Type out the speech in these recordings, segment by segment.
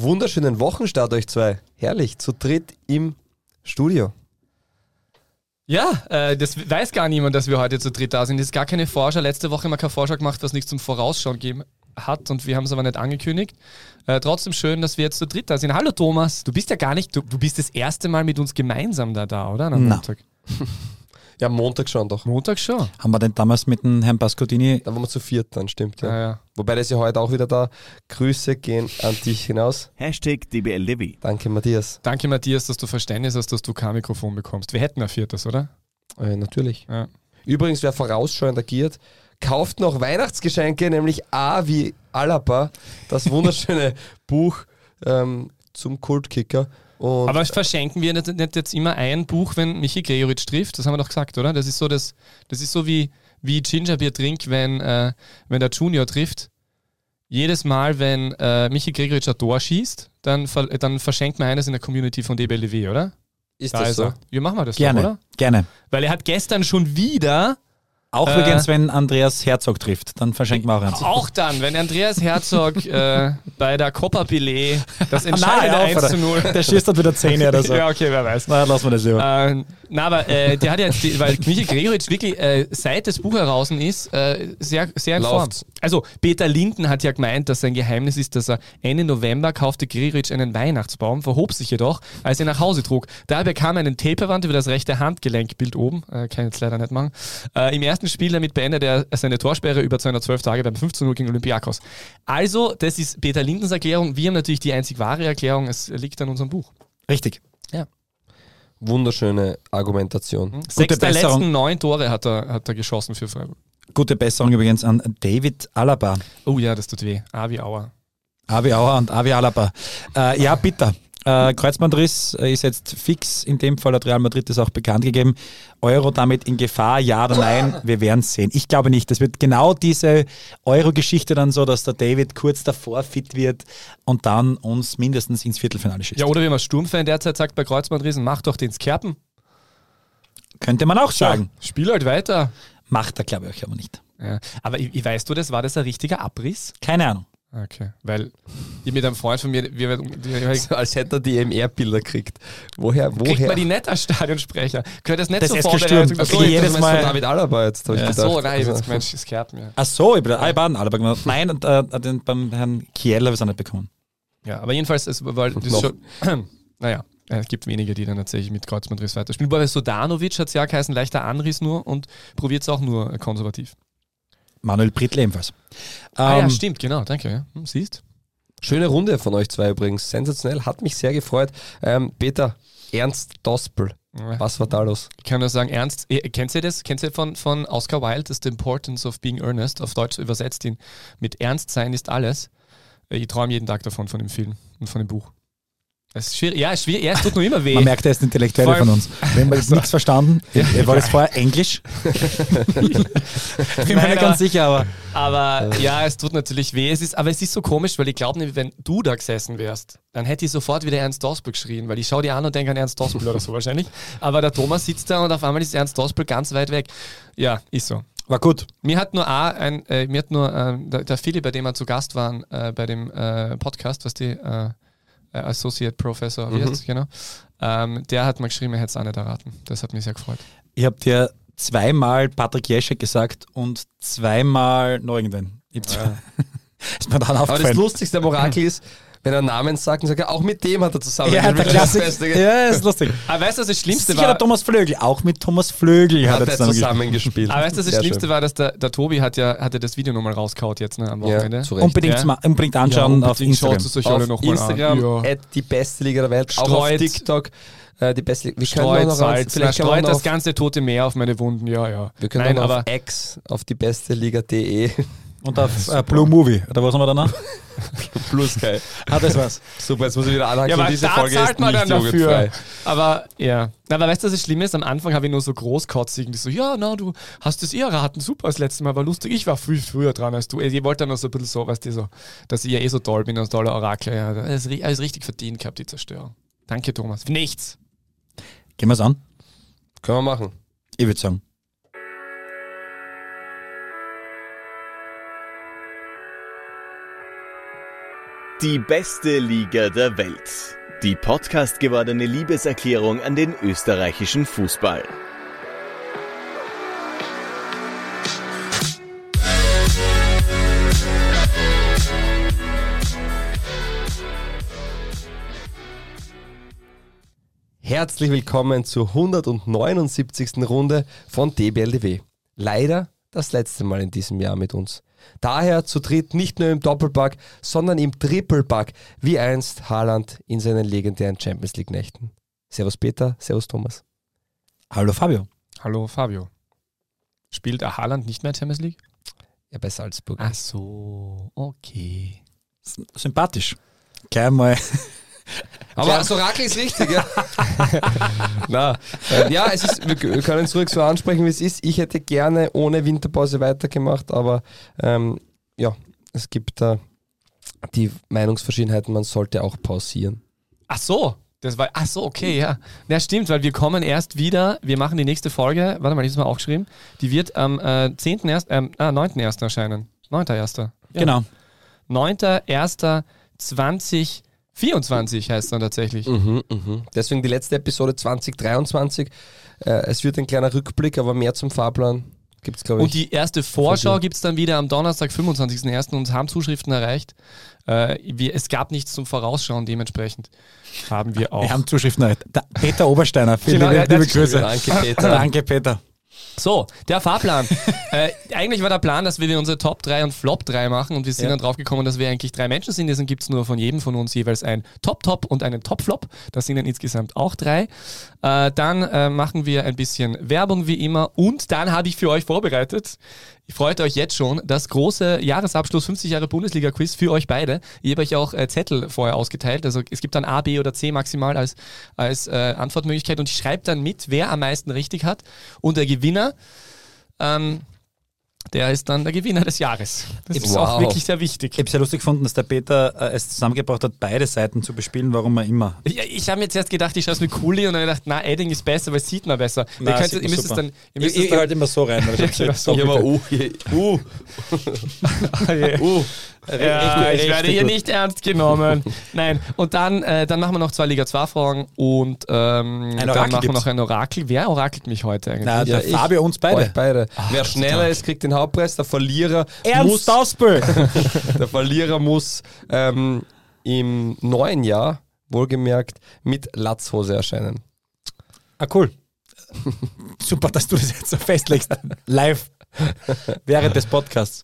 Wunderschönen Wochenstart euch zwei. Herrlich, zu dritt im Studio. Ja, äh, das weiß gar niemand, dass wir heute zu dritt da sind. Das ist gar keine Vorschau. Letzte Woche haben wir keine Vorschau gemacht, was nichts zum Vorausschauen geben hat und wir haben es aber nicht angekündigt. Äh, trotzdem schön, dass wir jetzt zu dritt da sind. Hallo Thomas, du bist ja gar nicht, du, du bist das erste Mal mit uns gemeinsam da, da oder? Am Na. Montag. Ja, Montag schon doch. Montag schon. Haben wir denn damals mit dem Herrn Pascodini Da waren wir zu viert dann, stimmt. Ja. Ja, ja. Wobei ist ja heute auch wieder da. Grüße gehen an dich hinaus. Hashtag DBL Livy. Danke, Matthias. Danke Matthias, dass du Verständnis hast, dass du kein Mikrofon bekommst. Wir hätten ein viertes, oder? Äh, natürlich. Ja. Übrigens, wer vorausschauend agiert, kauft noch Weihnachtsgeschenke, nämlich A wie Alaba, das wunderschöne Buch ähm, zum Kultkicker. Und Aber verschenken wir nicht, nicht jetzt immer ein Buch, wenn Michi Gregoritsch trifft? Das haben wir doch gesagt, oder? Das ist so, das, das ist so wie, wie Gingerbier trink, wenn, äh, wenn der Junior trifft. Jedes Mal, wenn äh, Michi Gregoritsch ein Tor schießt, dann, ver dann verschenkt man eines in der Community von DBLW, oder? ist Da das ist so? er. Ja, machen wir das gerne, doch, oder? gerne. Weil er hat gestern schon wieder, Auch Äh, übrigens, wenn Andreas Herzog trifft, dann verschenken wir auch eins. auch dann, wenn Andreas Herzog äh, bei der Copa Billet das entscheidende Nein, 1 zu 0... Der schießt dann wieder Zähne oder so. Ja, okay, wer weiß. Na, lassen wir das lieber. Äh, na, aber äh, der hat ja, die, weil Michael Gregoritsch wirklich äh, seit das Buch heraus ist, äh, sehr, sehr in Form. Also Peter Linden hat ja gemeint, dass sein Geheimnis ist, dass er Ende November kaufte Gregoritsch einen Weihnachtsbaum, verhob sich jedoch, als er nach Hause trug. Da bekam er einen Taperband über das rechte Handgelenkbild oben, äh, kann ich jetzt leider nicht machen. Äh, Im ersten Spiel damit beendet er seine Torsperre über 212 Tage beim 15-0 gegen Olympiakos. Also, das ist Peter Lindens Erklärung. Wir haben natürlich die einzig wahre Erklärung. Es liegt an unserem Buch. Richtig. Wunderschöne Argumentation. Sechs der letzten neun Tore hat er, hat er geschossen für Freiburg. Gute Besserung übrigens an David Alaba. Oh ja, das tut weh. Avi Auer. Avi Auer und Avi Alaba. Äh, ja, bitter. Äh, Kreuzbandriss äh, ist jetzt fix. In dem Fall hat Real Madrid das auch bekannt gegeben. Euro damit in Gefahr, ja oder nein? Wir werden es sehen. Ich glaube nicht. Das wird genau diese Euro-Geschichte dann so, dass der David kurz davor fit wird und dann uns mindestens ins Viertelfinale schießt. Ja, oder wie man Sturmfan derzeit sagt bei Kreuzbandriesen, mach doch den Skerpen. Könnte man auch sagen. Spiel halt weiter. Macht er, glaube ich, aber nicht. Ja. Aber ich, ich weißt du das, war das ein richtiger Abriss? Keine Ahnung. Okay. Weil ich mit einem Freund von mir, wir, wir, So, als hätte er die EMR-Bilder kriegt. Woher? kriegt woher? man die nicht als Stadionsprecher? Gehört das nicht Das zur ist Vorbereitung? gestürmt. Ach so, Okay, ich jedes Mal- von David Alaba jetzt, habe ich Ja. Ach gedacht. so, nein, ich Also, jetzt gemeint, Skerpen, ja. Ach so, ich bin der Alban Alaba gemacht. Nein, und, äh, den, beim Herrn Kiel habe ich es auch nicht bekommen. Ja, aber jedenfalls, es, weil das ist schon, naja, es gibt wenige, die dann tatsächlich mit Kreuzbandriss weiterspielen. Wobei Sodanovic hat es ja geheißen, leichter Anriss nur und probiert es auch nur äh, konservativ. Manuel Brittl ebenfalls. ah ja, Ähm, stimmt, genau, danke. Ja. Hm, siehst? Schöne Runde von euch zwei übrigens. Sensationell, hat mich sehr gefreut. Ähm, Peter, Ernst Dospel, Ja. was war da los? Ich kann nur sagen, ernst, eh, kennst du das? Kennst du von, von Oscar Wilde, das The Importance of Being Earnest, auf Deutsch übersetzt ihn mit Ernst sein ist alles. Äh, Ich träume jeden Tag davon, von dem Film und von dem Buch. Es ist schwierig, ja, es ist schwierig, ja, es tut nur immer weh. Man merkt, er ist ein Intellektueller Vor allem- von uns. Wir haben jetzt nichts verstanden. Er war das vorher Englisch? Bin mir nicht ganz sicher, aber Aber ja, es tut natürlich weh. Es ist, aber es ist so komisch, weil ich glaube nicht, wenn du da gesessen wärst, dann hätte ich sofort wieder Ernst Dospel geschrien, weil ich schaue dir an und denke an Ernst Dospel oder so wahrscheinlich. Aber der Thomas sitzt da und auf einmal ist Ernst Dospel ganz weit weg. Ja, ist so. war gut. Mir hat nur A, ein, äh, mir hat nur ähm, der, der Philipp, bei dem wir zu Gast waren, äh, bei dem äh, Podcast, was die äh, Associate Professor, wie heißt's, genau, ähm, der hat mal geschrieben, er hätte es auch nicht erraten. Das hat mich sehr gefreut. Ich habe dir zweimal Patrick Jeschek gesagt und zweimal noch irgendwen. Ich zwei- ist mir dann Aber das aufgefallen. lustigste am Orakel ist, wenn er Namen sagt und sagt, ja, auch mit dem hat er zusammen Ja, der. Klassik. Das Beste. Ja, ist lustig. Aber weißt du, was das Schlimmste Sicher war? der Thomas Flögel. Auch mit Thomas Flögel hat Hat er zusammen zusammen gespielt. Aber weißt du, das Sehr Schlimmste schön. war, dass der, der Tobi hat ja, hatte das Video nochmal rauskaut jetzt ne, am Wochenende. Ja. Unbedingt, Ja. unbedingt anschauen auf Instagram. Schaut es euch alle auf nochmal Instagram, an. Ja. die beste Liga der Welt, auch auf Streut- TikTok, äh, die beste Liga. Wir können Streut auch noch Salz, na, vielleicht können wir streut noch das ganze tote Meer auf meine Wunden, ja, ja. wir können Nein, auch noch aber auf X, auf die beste Liga.de. Und auf äh, Blue Movie. Oder was haben wir da noch? Plus geil. Ah, das war's. Super, jetzt muss ich wieder anhaken. Ja, aber diese da Folge zahlt ist man nicht dann dafür. Aber ja. Na, Aber weißt du, was das Schlimme ist? Am Anfang habe ich nur so großkotzig, die so, ja, na, du hast es eh erraten, super, das letzte Mal war lustig. Ich war viel früher dran als du. Ich wollte dann noch so ein bisschen so, weißt du, so, dass ich ja eh so toll bin, als toller Orakel. Ja, das ist alles richtig verdient gehabt, die Zerstörung. Danke, Thomas. Für nichts. Gehen wir's an? Können wir machen. Ich würde sagen. Die beste Liga der Welt. Die Podcast gewordene Liebeserklärung an den österreichischen Fußball. Herzlich willkommen zur 179. Runde von DBLDW. Leider das letzte Mal in diesem Jahr mit uns. Daher zu dritt nicht nur im Doppelpack, sondern im Trippelpack, wie einst Haaland in seinen legendären Champions League Nächten. Servus Peter, Servus Thomas. Hallo Fabio. Hallo Fabio. Spielt Haaland nicht mehr Champions League? Ja, bei Salzburg. Ach so, okay. Sympathisch. Gleich mal. Aber so Rakel ist richtig, ja. Na, äh, ja, es ist, wir können zurück so ansprechen, wie es ist. Ich hätte gerne ohne Winterpause weitergemacht, aber ähm, ja, es gibt da die Meinungsverschiedenheiten, man sollte auch pausieren. Ach so, das war, ach so, okay, ja. Ja, stimmt, weil wir kommen erst wieder, wir machen die nächste Folge, warte mal, die ist mal aufgeschrieben, die wird am äh, 10. Erst, ähm, ah, 9.1. erscheinen. 9.1. Ja. Genau. 9.1.2024 heißt dann tatsächlich. Mhm, mhm. Deswegen die letzte Episode 2023. Äh, es wird ein kleiner Rückblick, aber mehr zum Fahrplan gibt es, glaube ich. Und die erste Vorschau gibt es dann wieder am Donnerstag, 25.01. Uns haben Zuschriften erreicht. Äh, wir, es gab nichts zum Vorausschauen, dementsprechend haben wir auch. Wir haben Zuschriften. Da- Peter Obersteiner, viele Genau, ja, liebe das- Grüße. Danke, Peter. Danke, Peter. So, der Fahrplan. äh, eigentlich war der Plan, dass wir unsere Top 3 und Flop 3 machen und wir sind Ja. dann drauf gekommen, dass wir eigentlich drei Menschen sind. Deswegen gibt es nur von jedem von uns jeweils ein Top-Top und einen Top-Flop. Das sind dann insgesamt auch drei. Äh, dann äh, machen wir ein bisschen Werbung wie immer und dann habe ich für euch vorbereitet, ihr freut euch jetzt schon, das große Jahresabschluss 50 Jahre Bundesliga-Quiz für euch beide. Ich habe euch auch äh, Zettel vorher ausgeteilt. Also es gibt dann A, B oder C maximal als, als äh, Antwortmöglichkeit und ich schreibe dann mit, wer am meisten richtig hat. Und der Gewinner, ähm, der ist dann der Gewinner des Jahres. Das ist auch Wow. wirklich sehr wichtig. Ich habe sehr lustig gefunden, dass der Peter äh, es zusammengebracht hat, beide Seiten zu bespielen, warum er immer. Ich, ich habe mir zuerst gedacht, ich schaue es mit Kuli und dann ich gedacht, na, Edding ist besser, weil es sieht man besser. Na, könnt, sieht ihr man müsst es super. dann. Ihr Ich, müsst ich, es ich dann halte immer so rein. Weil ich Ja, so so Ja, aber, uh, uh, uh. Ja, ich werde hier nicht ernst genommen. Nein, und dann, äh, dann machen wir noch zwei Liga 2 Fragen und ähm, dann machen wir gibt's. noch ein Orakel. Wer orakelt mich heute eigentlich? Na, ich- Fabio uns beide. Beide. Wer schneller ist, kriegt den Hauptpreis. Der Verlierer muss, Ernst Auspel! der Verlierer muss ähm, im neuen Jahr, wohlgemerkt, mit Latzhose erscheinen. ah, cool. Super, dass du das jetzt so festlegst. Live. Während des Podcasts.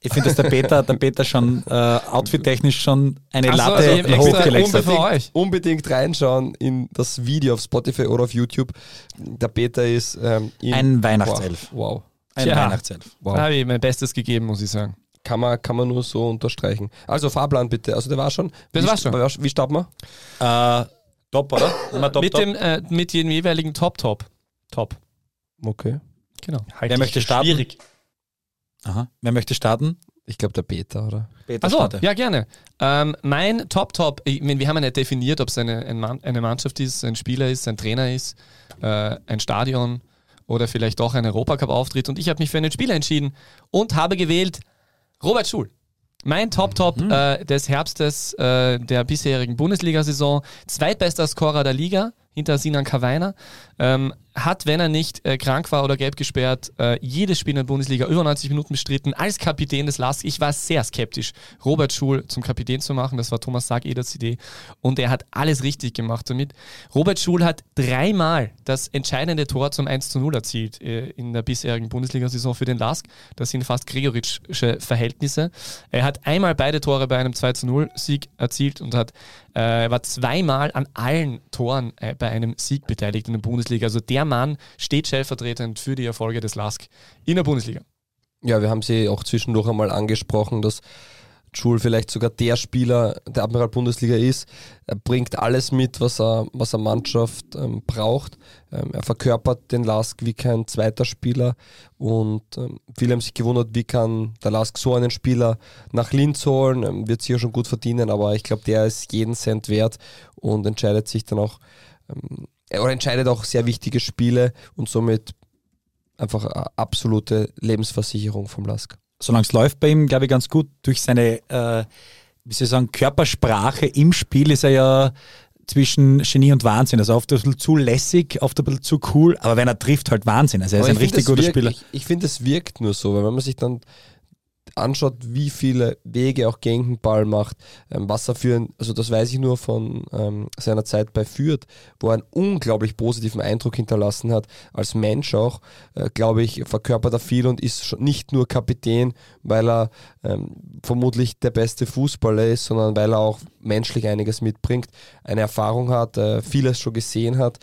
Ich finde, dass der Peter, der Peter schon äh, outfit-technisch schon eine so, Latte also hochgelegt hat. unbedingt- unbedingt reinschauen in das Video auf Spotify oder auf YouTube. Der Peter ist ähm, in, Ein Weihnachtself. Wow. wow. Ein Tja. Weihnachtself. Da wow. habe ich mein Bestes gegeben, muss ich sagen. Kann, man, kann man nur so unterstreichen. Also Fahrplan bitte. Also der war schon. Das wie, war's schon. Wie, wie starten wir? Äh, top, oder? Immer top, mit, top. Dem, äh, mit dem jeweiligen Top-Top. Top. Okay. Genau. Wer möchte starten? Schwierig. Aha. Wer möchte starten? Ich glaube der Peter, oder? Peter Achso, ja, gerne. Ähm, mein Top-Top, ich meine, wir haben ja nicht definiert, ob es eine, eine Mannschaft ist, ein Spieler ist, ein Trainer ist, äh, ein Stadion oder vielleicht doch ein Europacup-Auftritt. Und ich habe mich für einen Spieler entschieden und habe gewählt Robert Schul. Mein Top-Top äh, des Herbstes äh, der bisherigen Bundesliga-Saison. Zweitbester Scorer der Liga hinter Sinan Kawainer. Ähm, hat, wenn er nicht äh, krank war oder gelb gesperrt, äh, jedes Spiel in der Bundesliga über 90 Minuten bestritten als Kapitän des LASK. Ich war sehr skeptisch, Robert Schul zum Kapitän zu machen. Das war Thomas Sarg-Eders Idee. Und er hat alles richtig gemacht damit. Robert Schul hat dreimal das entscheidende Tor zum 1 zu 0 erzielt äh, in der bisherigen Bundesliga-Saison für den LASK. Das sind fast Gregoritschsche Verhältnisse. Er hat einmal beide Tore bei einem 2 zu 0 Sieg erzielt und hat äh, war zweimal an allen Toren äh, bei einem Sieg beteiligt in der Bundesliga. Also der Mann steht stellvertretend für die Erfolge des LASK in der Bundesliga. Ja, wir haben sie auch zwischendurch einmal angesprochen, dass Schul vielleicht sogar der Spieler der Admiral Bundesliga ist. Er bringt alles mit, was er, was eine Mannschaft ähm, braucht. Ähm, er verkörpert den Lask wie kein zweiter Spieler und ähm, viele haben sich gewundert, wie kann der Lask so einen Spieler nach Linz holen, ähm, wird sicher schon gut verdienen, aber ich glaube, der ist jeden Cent wert und entscheidet sich dann auch ähm, oder entscheidet auch sehr wichtige Spiele und somit einfach eine absolute Lebensversicherung vom Lask. Solange es läuft bei ihm, glaube ich, ganz gut durch seine äh, wie soll ich sagen, Körpersprache im Spiel ist er ja zwischen Genie und Wahnsinn. Also oft ein bisschen zu lässig, oft ein bisschen zu cool, aber wenn er trifft, halt Wahnsinn. Also er ist ein richtig guter wirkt, Spieler. Ich, ich finde, es wirkt nur so, weil wenn man sich dann anschaut, wie viele Wege auch gegen den Ball macht, ähm, was er für also das weiß ich nur von ähm, seiner Zeit bei Fürth, wo er einen unglaublich positiven Eindruck hinterlassen hat, als Mensch auch, äh, glaube ich, verkörpert er viel und ist nicht nur Kapitän, weil er ähm, vermutlich der beste Fußballer ist, sondern weil er auch menschlich einiges mitbringt, eine Erfahrung hat, äh, vieles schon gesehen hat.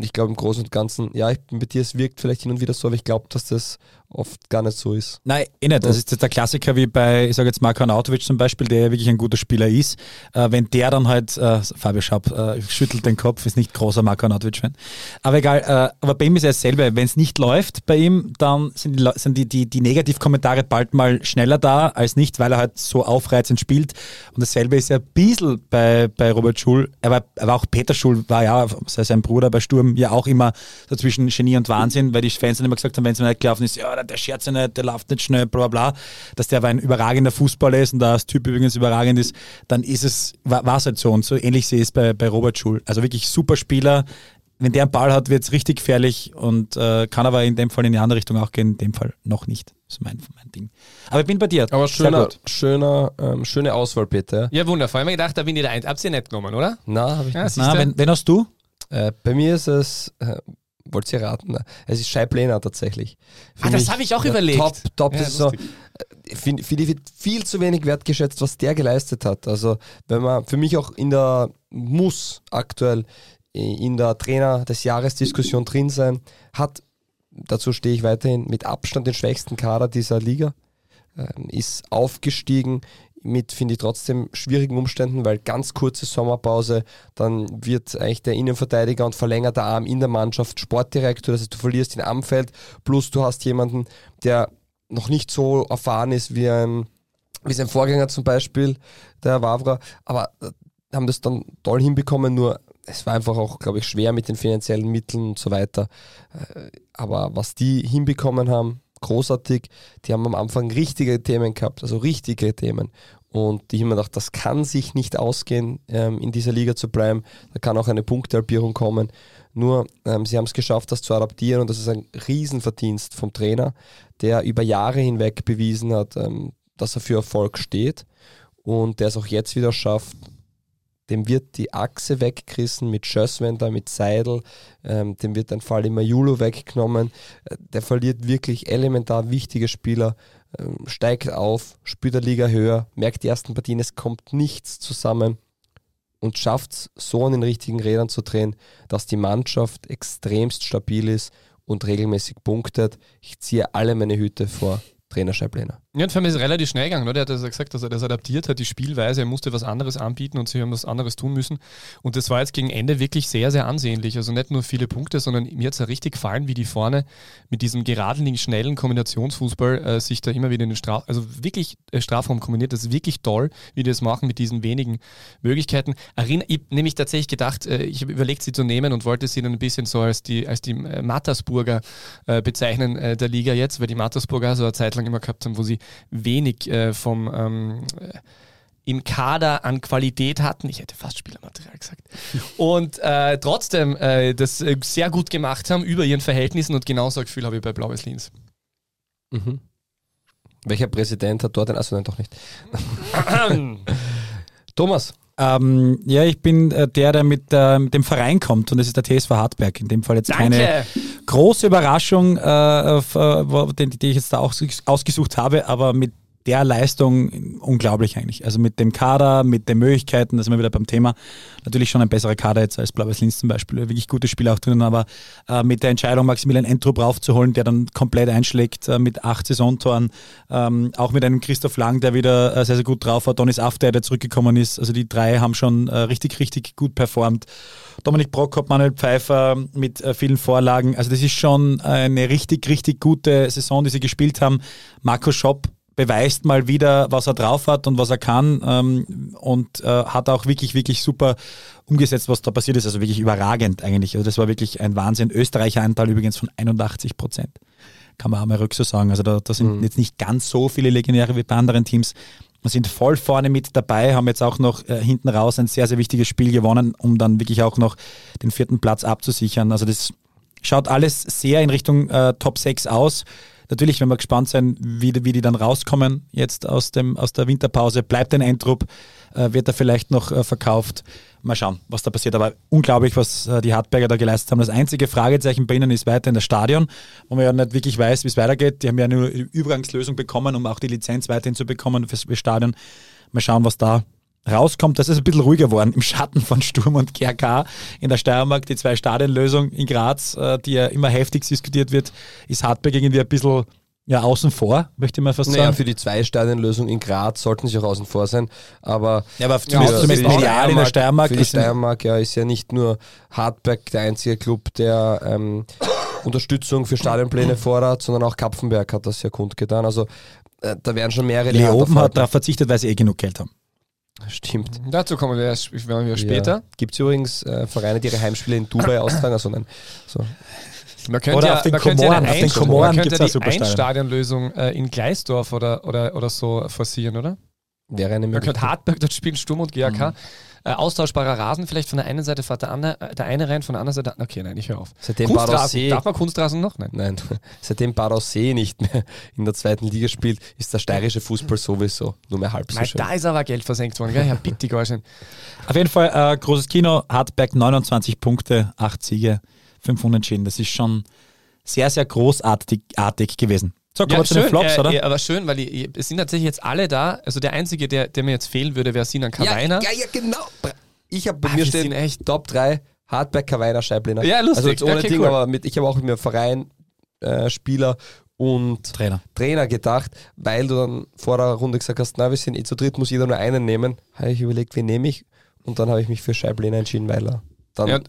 Ich glaube im Großen und Ganzen, ja, ich bin bei dir, es wirkt vielleicht hin und wieder so, aber ich glaube, dass das oft gar nicht so ist. Nein, eh nicht. Das ist jetzt der Klassiker wie bei, ich sage jetzt Marko Arnautovic zum Beispiel, der ja wirklich ein guter Spieler ist. Äh, wenn der dann halt, äh, Fabio Schaub äh, schüttelt den Kopf, ist nicht großer Marko Arnautovic-Fan. Aber egal, äh, aber bei ihm ist ja dasselbe. Wenn es nicht läuft bei ihm, dann sind die, sind die, die, die Negativkommentare bald mal schneller da als nicht, weil er halt so aufreizend spielt. Und dasselbe ist ja ein bisschen bei, bei Robert Schul. Er war, er war auch Peter Schul, war ja, sei sein Bruder bei Sturm, ja auch immer so zwischen Genie und Wahnsinn, weil die Fans dann immer gesagt haben, wenn es mir nicht gelaufen ist, ja, der scherzt ja nicht, der läuft nicht schnell, bla bla bla, dass der aber ein überragender Fußballer ist und da als Typ übrigens überragend ist, dann ist es, war es halt so. Und so ähnlich sehe ich es bei, bei Robert Schul. Also wirklich super Spieler. Wenn der einen Ball hat, wird es richtig gefährlich und äh, kann aber in dem Fall in die andere Richtung auch gehen, in dem Fall noch nicht. Das ist mein, mein Ding. Aber ich bin bei dir. Aber schöner, schöner, ähm, schöne Auswahl, Peter. Ja, wundervoll. Ich habe mir gedacht, da bin ich der Eins. Habt ihr nicht genommen, oder? Na, habe ich Ja, nicht. Na, du? wenn, wen hast du? Äh, bei mir ist es, äh, wollt ihr raten, ne? es ist Scheib Lehner tatsächlich. Ah, das habe ich auch überlegt. Top, top, Ja, das ist so, lustig. äh, find- wird viel zu wenig wertgeschätzt, was der geleistet hat. Also, wenn man für mich auch in der, muss aktuell äh, in der Trainer des Jahres Diskussion drin sein, hat, dazu stehe ich weiterhin, mit Abstand den schwächsten Kader dieser Liga, ähm, ist aufgestiegen mit, finde ich, trotzdem schwierigen Umständen, weil ganz kurze Sommerpause, dann wird eigentlich der Innenverteidiger und verlängerter Arm in der Mannschaft Sportdirektor, heißt, du verlierst ihn am Feld, plus du hast jemanden, der noch nicht so erfahren ist wie ein wie sein Vorgänger zum Beispiel, der Wavra, aber äh, haben das dann toll hinbekommen, nur es war einfach auch, glaube ich, schwer mit den finanziellen Mitteln und so weiter. Äh, Aber was die hinbekommen haben, großartig. Die haben am Anfang richtige Themen gehabt, also richtige Themen. Und die haben mir gedacht, das kann sich nicht ausgehen, ähm, in dieser Liga zu bleiben. Da kann auch eine Punktehalbierung kommen. Nur, ähm, sie haben es geschafft, das zu adaptieren und das ist ein Riesenverdienst vom Trainer, der über Jahre hinweg bewiesen hat, ähm, dass er für Erfolg steht und der es auch jetzt wieder schafft, dem wird die Achse weggerissen mit Schösswender, mit Seidel, ähm, dem wird ein Fall immer Julo weggenommen. Äh, Der verliert wirklich elementar wichtige Spieler, ähm, steigt auf, spielt der Liga höher, merkt die ersten Partien, es kommt nichts zusammen und schafft es so an den richtigen Rädern zu drehen, dass die Mannschaft extremst stabil ist und regelmäßig punktet. Ich ziehe alle meine Hüte vor Trainer Scheiblener. Ja, und für mich ist relativ schnell gegangen. Oder? Er hat also gesagt, dass er das adaptiert hat, die Spielweise. Er musste was anderes anbieten und sie haben was anderes tun müssen. Und das war jetzt gegen Ende wirklich sehr, sehr ansehnlich. Also nicht nur viele Punkte, sondern mir hat es ja richtig gefallen, wie die vorne mit diesem geradlinigen, schnellen Kombinationsfußball äh, sich da immer wieder in den Straf... Also wirklich äh, Strafraum kombiniert. Das ist wirklich toll, wie die das machen mit diesen wenigen Möglichkeiten. Erinner, ich habe nämlich tatsächlich gedacht, äh, ich habe überlegt, sie zu nehmen und wollte sie dann ein bisschen so als die, als die äh, Mattersburger äh, bezeichnen äh, der Liga jetzt, weil die Mattersburger so eine Zeit lang immer gehabt haben, wo sie wenig äh, vom ähm, äh, im Kader an Qualität hatten. Ich hätte fast Spielermaterial gesagt. Und äh, trotzdem äh, das äh, sehr gut gemacht haben über ihren Verhältnissen und genauso ein Gefühl habe ich bei Blaues Linz. Mhm. Welcher Präsident hat dort ein... Achso, nein, doch nicht. Thomas, Ähm, ja, ich bin äh, der, der mit, äh, mit dem Verein kommt und das ist der TSV Hartberg. In dem Fall jetzt keine Danke! große Überraschung, äh, auf, äh, die, die ich jetzt da ausges- ausgesucht habe, aber mit der Leistung unglaublich eigentlich. Also mit dem Kader, mit den Möglichkeiten, da sind wir wieder beim Thema. Natürlich schon ein besserer Kader jetzt als Blaues Linz zum Beispiel. Wirklich gute Spieler auch drinnen, aber äh, mit der Entscheidung, Maximilian Entrup raufzuholen, der dann komplett einschlägt äh, mit acht Saisontoren, ähm, auch mit einem Christoph Lang, der wieder äh, sehr, sehr gut drauf war, Donis After, der zurückgekommen ist. Also die drei haben schon äh, richtig, richtig gut performt. Dominik Prokop, Manuel Pfeiffer mit äh, vielen Vorlagen. Also das ist schon eine richtig, richtig gute Saison, die sie gespielt haben. Marco Schopp beweist mal wieder, was er drauf hat und was er kann ähm, und äh, hat auch wirklich, wirklich super umgesetzt, was da passiert ist. Also wirklich überragend eigentlich. Also das war wirklich ein Wahnsinn. Österreicher Anteil übrigens von 81 Prozent. Kann man auch mal rück so sagen. Also da, da sind Mhm. jetzt nicht ganz so viele Legionäre wie bei anderen Teams. und sind voll vorne mit dabei, haben jetzt auch noch äh, hinten raus ein sehr, sehr wichtiges Spiel gewonnen, um dann wirklich auch noch den vierten Platz abzusichern. Also das schaut alles sehr in Richtung äh, Top 6 aus. Natürlich, wenn wir gespannt sein, wie, die- wie die dann rauskommen jetzt aus, dem, aus der Winterpause. Bleibt ein Eindruck, äh, wird er vielleicht noch äh, verkauft. Mal schauen, was da passiert. Aber unglaublich, was äh, die Hartberger da geleistet haben. Das einzige Fragezeichen bei ihnen ist weiter in das Stadion, wo man ja nicht wirklich weiß, wie es weitergeht. Die haben ja eine Übergangslösung bekommen, um auch die Lizenz weiterhin zu bekommen fürs Stadion. Mal schauen, was da rauskommt. Das ist ein bisschen ruhiger geworden im Schatten von Sturm und GRK in der Steiermark. Die zwei Stadionlösung in Graz, äh, die ja immer heftig diskutiert wird, ist Hartberg irgendwie ein bisschen ja, außen vor, möchte ich mal fast Naja, sagen. für die Zwei-Stadien-Lösung in Graz sollten sie auch außen vor sein. Aber Ja, aber für- zumindest, zumindest für die medial in der Steiermark Für die ist Steiermark ja, ist ja nicht nur Hartberg der einzige Club, der ähm, Unterstützung für Stadionpläne fordert, sondern auch Kapfenberg hat das ja kundgetan. Also äh, da werden schon mehrere Leoben hat darauf verzichtet, weil sie eh genug Geld haben. Stimmt. Dazu kommen wir, erst, wir später. Ja. Gibt es übrigens äh, Vereine, die ihre Heimspiele in Dubai austragen? Also nein. So. Man könnte Oder ja, auf den ja Komoren, eine auf den Komoren könnte gibt's ja die. Einstadionlösung äh, in Gleisdorf oder, oder, oder so forcieren, oder? Wäre eine Man könnte Möglichkeit. Hartberg dort spielen, Sturm und GAK. Äh, austauschbarer Rasen, vielleicht von der einen Seite fährt der, andere, äh, der eine rein, von der anderen Seite. Okay, nein, ich höre auf. Seitdem Kunstrasen. Darf man Kunstrasen noch? Nein. nein, seitdem Barossee nicht mehr in der zweiten Liga spielt, ist der steirische Fußball sowieso nur mehr halb so Nein, schön. da ist aber Geld versenkt worden, gell? Ja, bitte, Gorschen. Auf jeden Fall äh, großes Kino, Hartberg 29 Punkte, 8 Siege, 5 Unentschieden. Das ist schon sehr, sehr großartig artig gewesen. So, kommen wir zu den Flops, äh, oder? Ja, aber schön, weil die, es sind tatsächlich jetzt alle da. Also der Einzige, der, der mir jetzt fehlen würde, wäre Sinan ja, Kawainer. ja, ja, genau. Ich habe bei Ah, mir stehen sind echt- Top 3 Hartberg, Kawainer, Scheibliner. Ja, lustig. Also jetzt ohne Okay, Ding, cool. aber mit, ich habe auch mit Verein, äh, Spieler und Trainer. Trainer gedacht, weil du dann vor der Runde gesagt hast, na, wir sind eh zu dritt, muss jeder nur einen nehmen. Habe ich überlegt, wen nehme ich? Und dann habe ich mich für Scheibliner entschieden, weil er dann Ja,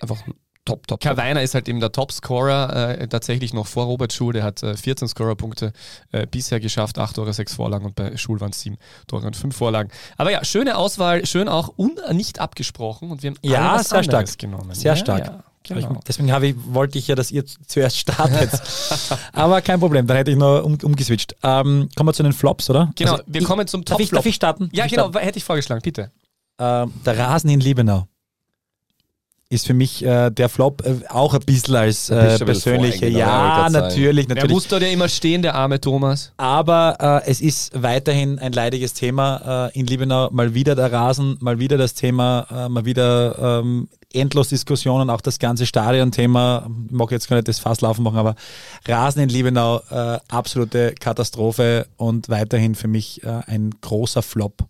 einfach top, top. Kawainer ist halt eben der Topscorer, äh, tatsächlich noch vor Robert Schul, der hat äh, 14 Scorerpunkte äh, bisher geschafft, 8 Tore, 6 Vorlagen und bei Schul waren es 7 Tore und 5 Vorlagen. Aber ja, schöne Auswahl, schön auch un nicht abgesprochen und wir haben Ja, sehr stark. genommen. Sehr ja, stark. Ja, genau. Deswegen habe ich, wollte ich ja, dass ihr zuerst startet. Aber kein Problem, dann hätte ich nur um, umgeswitcht. Ähm, kommen wir zu den Flops, oder? Genau, Also wir ich- kommen zum Darf ich, Top-Flop. darf ich starten? Ja, Darf ich genau, starten? hätte ich vorgeschlagen, bitte. Ähm, der Rasen in Liebenau ist für mich äh, der Flop äh, auch ein bisschen als äh, persönliche. Ja, wollte ich grad sagen. natürlich, Der natürlich. muss dort ja immer stehen, der arme Thomas. Aber äh, es ist weiterhin ein leidiges Thema äh, in Liebenau. Mal wieder der Rasen, mal wieder das Thema, äh, mal wieder ähm, endlos Diskussionen, auch das ganze Stadion-Thema. Ich mag jetzt gar nicht das Fass laufen machen, aber Rasen in Liebenau, äh, absolute Katastrophe und weiterhin für mich äh, ein großer Flop.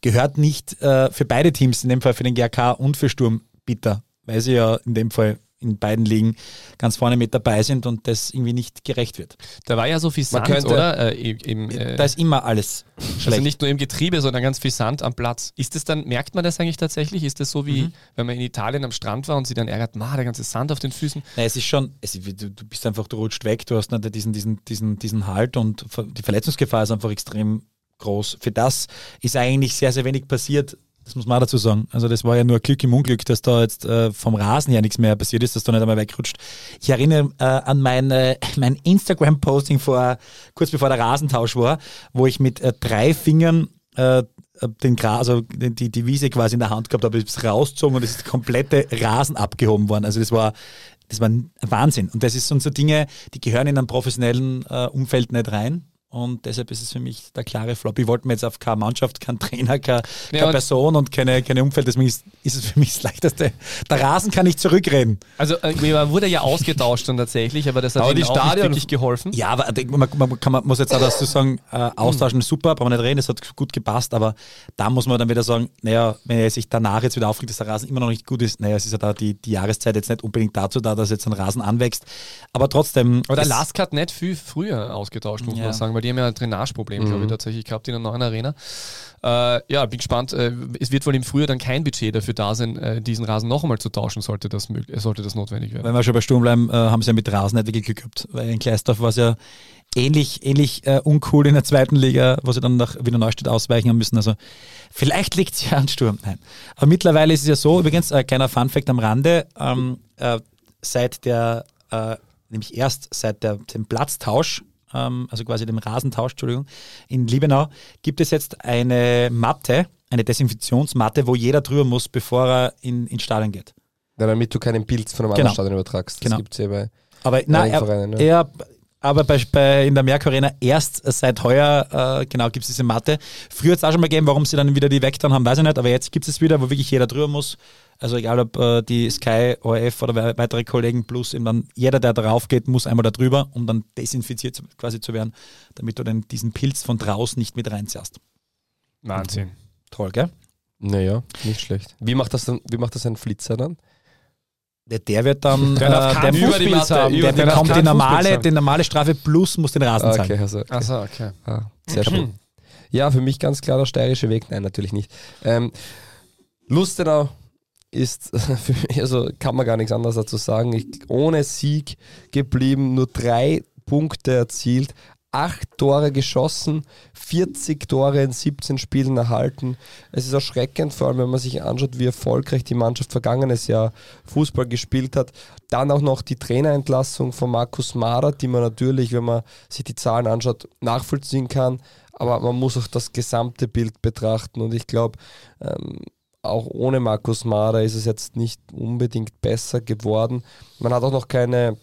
Gehört nicht äh, für beide Teams, in dem Fall für den GRK und für Sturm, bitter, weil sie ja in dem Fall in beiden Ligen ganz vorne mit dabei sind und das irgendwie nicht gerecht wird. Da war ja so viel Sand, könnte- oder? Äh, im, im, äh, Da ist immer alles Also schlecht. nicht nur im Getriebe, sondern ganz viel Sand am Platz. Ist das dann, merkt man das eigentlich tatsächlich? Ist das so wie, Mhm. wenn man in Italien am Strand war und sie dann ärgert, ma, der ganze Sand auf den Füßen? Nein, es ist schon, es, du, du bist einfach, du rutscht weg, du hast nicht diesen, diesen, diesen, diesen Halt und die Verletzungsgefahr ist einfach extrem groß. Für das ist eigentlich sehr, sehr wenig passiert. Das muss man auch dazu sagen. Also das war ja nur Glück im Unglück, dass da jetzt äh, vom Rasen her nichts mehr passiert ist, dass da nicht einmal wegrutscht. Ich erinnere äh, an mein, mein Instagram-Posting vor, kurz bevor der Rasentausch war, wo ich mit äh, drei Fingern äh, den Gras, also die, die- Wiese quasi in der Hand gehabt habe, ich es rausgezogen und es ist komplette Rasen abgehoben worden. Also das war, das war Wahnsinn. Und das ist so so Dinge, die gehören in einem professionellen äh, Umfeld nicht rein. Und deshalb ist es für mich der klare Flop. Ich wollte mir jetzt auf keine Mannschaft, keinen Trainer, keine, Ja, keine und- Person und keine, keine Umfeld. Deswegen ist, ist es für mich das Leichteste. Der Rasen kann nicht zurückreden. Also äh, man wurde ja ausgetauscht dann tatsächlich, aber das hat Aber die auch nicht Stadion- wirklich geholfen. Ja, aber ich- man, man, kann, man muss jetzt auch dazu sagen, äh, austauschen ist super, brauchen wir nicht reden, es hat gut gepasst, aber da muss man dann wieder sagen, naja, wenn er sich danach jetzt wieder aufregt, dass der Rasen immer noch nicht gut ist, naja, es ist ja da die, die Jahreszeit jetzt nicht unbedingt dazu da, dass jetzt ein Rasen anwächst, aber trotzdem. Aber der Lask hat nicht viel früher ausgetauscht, muss Ja. man sagen, weil die haben ja ein Drainageproblem, glaube Mhm. ich, tatsächlich gehabt in der neuen Arena. Äh, ja, bin gespannt. Äh, es wird wohl im Frühjahr dann kein Budget dafür da sein, äh, diesen Rasen noch einmal zu tauschen, sollte das, äh, sollte das notwendig werden. Wenn wir schon bei Sturm bleiben, äh, haben sie ja mit Rasen nicht wirklich Glück gehabt, weil in Gleisdorf war es ja ähnlich, ähnlich äh, uncool in der zweiten Liga, wo sie dann nach Wiener Neustadt ausweichen haben müssen. Also vielleicht liegt es ja an Sturm. Nein. Aber mittlerweile ist es ja so, übrigens, kleiner Funfact am Rande, ähm, äh, seit der, nämlich erst seit der, dem Platztausch ähm, also quasi dem Rasentausch, Entschuldigung, in Liebenau, gibt es jetzt eine Matte, eine Desinfektionsmatte, wo jeder drüber muss, bevor er in, ins Stadion geht. Ja, damit du keinen Pilz von einem Genau. anderen Stadion übertragst. Das Genau. gibt es ja bei Aber nein, er, Vereinen, ja. er, aber bei, bei, in der Merck Arena erst seit heuer, äh, genau, gibt es diese Matte. Früher hat es auch schon mal gegeben, warum sie dann wieder die weggetan haben, weiß ich nicht, aber jetzt gibt es wieder, wo wirklich jeder drüber muss. Also egal ob äh, die Sky, ORF oder we- weitere Kollegen plus eben dann jeder, der darauf geht, muss einmal da drüber, um dann desinfiziert zu- quasi zu werden, damit du dann diesen Pilz von draußen nicht mit reinziehst. Wahnsinn. Toll, gell? Naja, nicht schlecht. Wie macht das dann, wie macht das ein Flitzer dann? Der, der wird dann, Der darf äh, der, Fußpilz Fußpilz haben. der, Der bekommt die normale, die normale Strafe plus muss den Rasen Ah, zahlen. okay, also, okay. Achso, okay. Ah, sehr schön. Ja, für mich ganz klar der steirische Weg. Nein, natürlich nicht. Ähm, Lustenau ist, für mich, also kann man gar nichts anderes dazu sagen. Ich, ohne Sieg geblieben, nur drei Punkte erzielt, acht Tore geschossen, 40 Tore in 17 Spielen erhalten. Es ist erschreckend, vor allem wenn man sich anschaut, wie erfolgreich die Mannschaft vergangenes Jahr Fußball gespielt hat. Dann auch noch die Trainerentlassung von Markus Mader, die man natürlich, wenn man sich die Zahlen anschaut, nachvollziehen kann. Aber man muss auch das gesamte Bild betrachten. Und ich glaube, ähm, auch ohne Markus Mader ist es jetzt nicht unbedingt besser geworden. Man hat auch noch keine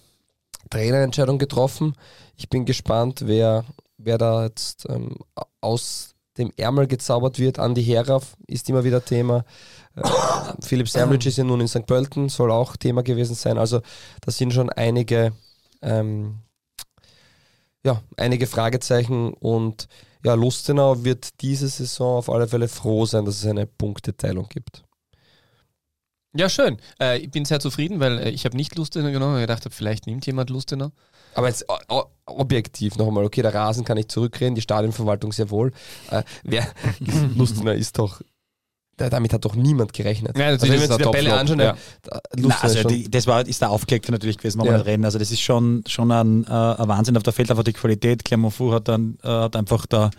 Trainerentscheidung getroffen. Ich bin gespannt, wer, wer da jetzt ähm, aus dem Ärmel gezaubert wird. Andi Heraf ist immer wieder Thema. Äh, Philipp Sandwich ist ja nun in St. Pölten, soll auch Thema gewesen sein. Also da sind schon einige, ähm, ja, einige Fragezeichen und ja, Lustenau wird diese Saison auf alle Fälle froh sein, dass es eine Punkteteilung gibt. Ja, schön. Äh, ich bin sehr zufrieden, weil äh, ich habe nicht Lustenau genommen. Ich gedacht, habe, vielleicht nimmt jemand Lustenau. Aber jetzt o- objektiv noch einmal, okay, der Rasen kann ich zurückreden, die Stadionverwaltung sehr wohl. Äh, wer Lustenau ist doch, damit hat doch niemand gerechnet. Ja, also natürlich wenn wir uns die Tabelle Topflop, anschauen, ja. Na, also die, das war, ist der Aufgelegte natürlich gewesen, wir Ja. nicht reden. Also das ist schon, schon ein, äh, ein Wahnsinn. Auf der fehlt einfach die Qualität. Clermont-Foot hat dann äh, hat einfach da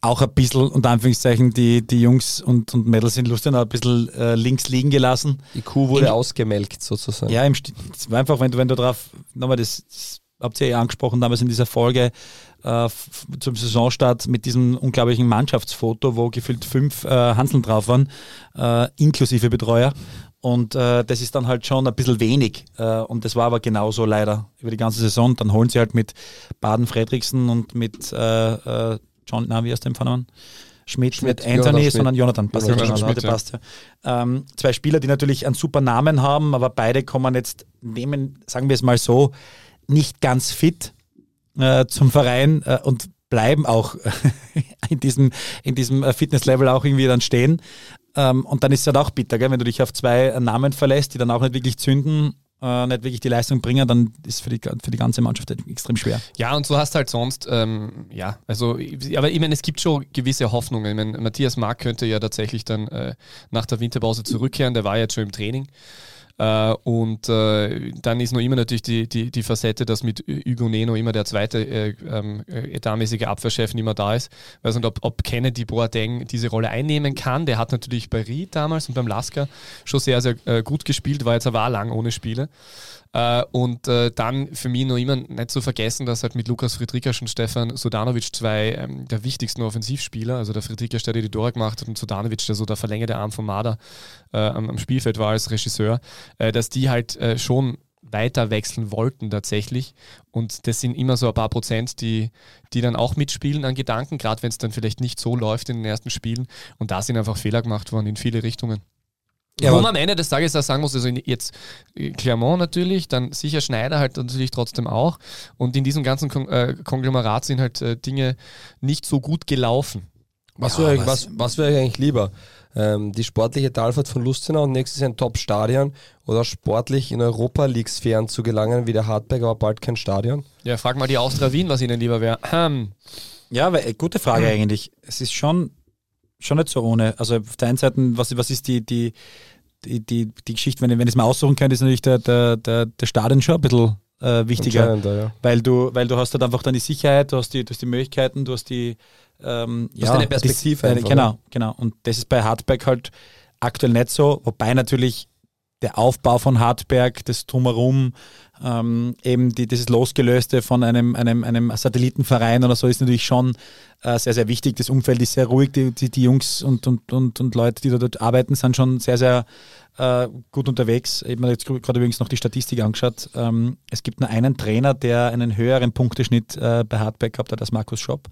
auch ein bisschen, unter Anführungszeichen, die, die Jungs und, und Mädels in Lustenau ein bisschen äh, links liegen gelassen. die Kuh wurde in- ausgemelkt sozusagen. Ja, im es war einfach, wenn du, wenn du drauf, nochmal, das, das habt ihr ja angesprochen damals in dieser Folge äh, zum Saisonstart mit diesem unglaublichen Mannschaftsfoto, wo gefühlt fünf äh, Hanseln drauf waren, äh, inklusive Betreuer. Und äh, das ist dann halt schon ein bisschen wenig. Äh, und das war aber genauso leider über die ganze Saison. Dann holen sie halt mit Baden Fredriksen und mit äh, John, na, wie heißt der im Vornamen? Schmidt, Schmidt, nicht Anthony, Jonathan sondern Jonathan. Passt ja, Jonathan Jonathan, Schmidt, ja. passt ja. Ähm, zwei Spieler, die natürlich einen super Namen haben, aber beide kommen jetzt, nehmen, sagen wir es mal so, nicht ganz fit äh, zum Verein äh, und bleiben auch in diesem, in diesem äh, Fitnesslevel auch irgendwie dann stehen. Ähm, und dann ist es halt auch bitter, gell? wenn du dich auf zwei Namen verlässt, die dann auch nicht wirklich zünden, äh, nicht wirklich die Leistung bringen, dann ist für die, für die ganze Mannschaft halt extrem schwer. Ja, und so hast halt sonst, ähm, ja, also, aber ich meine, es gibt schon gewisse Hoffnungen. Ich meine, Matthias Mark könnte ja tatsächlich dann äh, nach der Winterpause zurückkehren, der war jetzt schon im Training. Äh, und äh, dann ist noch immer natürlich die, die, die Facette, dass mit Hugo Neno immer der zweite äh, ähm, äh, etatmäßige Abwehrchef nicht mehr da ist. Ich weiß nicht, ob, ob Kennedy Boateng diese Rolle einnehmen kann. Der hat natürlich bei Ried damals und beim Lasker schon sehr, sehr äh, gut gespielt, war jetzt aber auch lang ohne Spiele. Äh, und äh, dann für mich noch immer nicht zu vergessen, dass halt mit Lukas Friedrichs und Stefan Sudanovic zwei ähm, der wichtigsten Offensivspieler, also der Friedrichs, der die Tore gemacht hat und Sudanovic, der so der verlängerte Arm von Mader äh, am, Spielfeld war als Regisseur, dass die halt schon weiter wechseln wollten tatsächlich. Und das sind immer so ein paar Prozent, die, die dann auch mitspielen an Gedanken, gerade wenn es dann vielleicht nicht so läuft in den ersten Spielen. Und da sind einfach Fehler gemacht worden in viele Richtungen. Ja, Wo man am Ende des Tages auch sagen muss, also jetzt Clermont natürlich, dann sicher Schneider halt natürlich trotzdem auch. Und in diesem ganzen Kon äh, Konglomerat sind halt äh, Dinge nicht so gut gelaufen. Was, Ja, wäre was, was wäre euch eigentlich lieber? Ähm, die sportliche Talfahrt von Lustenau und nächstes Jahr ein Top-Stadion oder sportlich in Europa League-Sphären zu gelangen wie der Hartberg, aber bald kein Stadion? Ja, frag mal die Austria Wien, was ihnen lieber wäre. Hm. Ja, weil, äh, gute Frage eigentlich. Es ist schon, schon nicht so ohne. Also auf der einen Seite, was, was ist die, die, die, die, die Geschichte, wenn, ich- wenn ich es mal aussuchen könnte, ist natürlich der, der, der, der Stadion schon ein bisschen äh, wichtiger. Ja. Weil du, weil du hast halt einfach dann die Sicherheit, du hast die, du hast die Möglichkeiten, du hast die ähm, hast eine Perspektive die, einfach, genau, genau. Und das ist bei Hardback halt aktuell nicht so, wobei natürlich der Aufbau von Hartberg, das Drumherum, ähm, eben die, dieses Losgelöste von einem, einem, einem Satellitenverein oder so ist natürlich schon äh, sehr, sehr wichtig. Das Umfeld ist sehr ruhig, die, die, die Jungs und, und, und, und Leute, die dort arbeiten, sind schon sehr, sehr äh, gut unterwegs. Ich habe mir jetzt gerade übrigens noch die Statistik angeschaut. Ähm, es gibt nur einen Trainer, der einen höheren Punkteschnitt äh, bei Hartberg gehabt hat als Markus Schopp.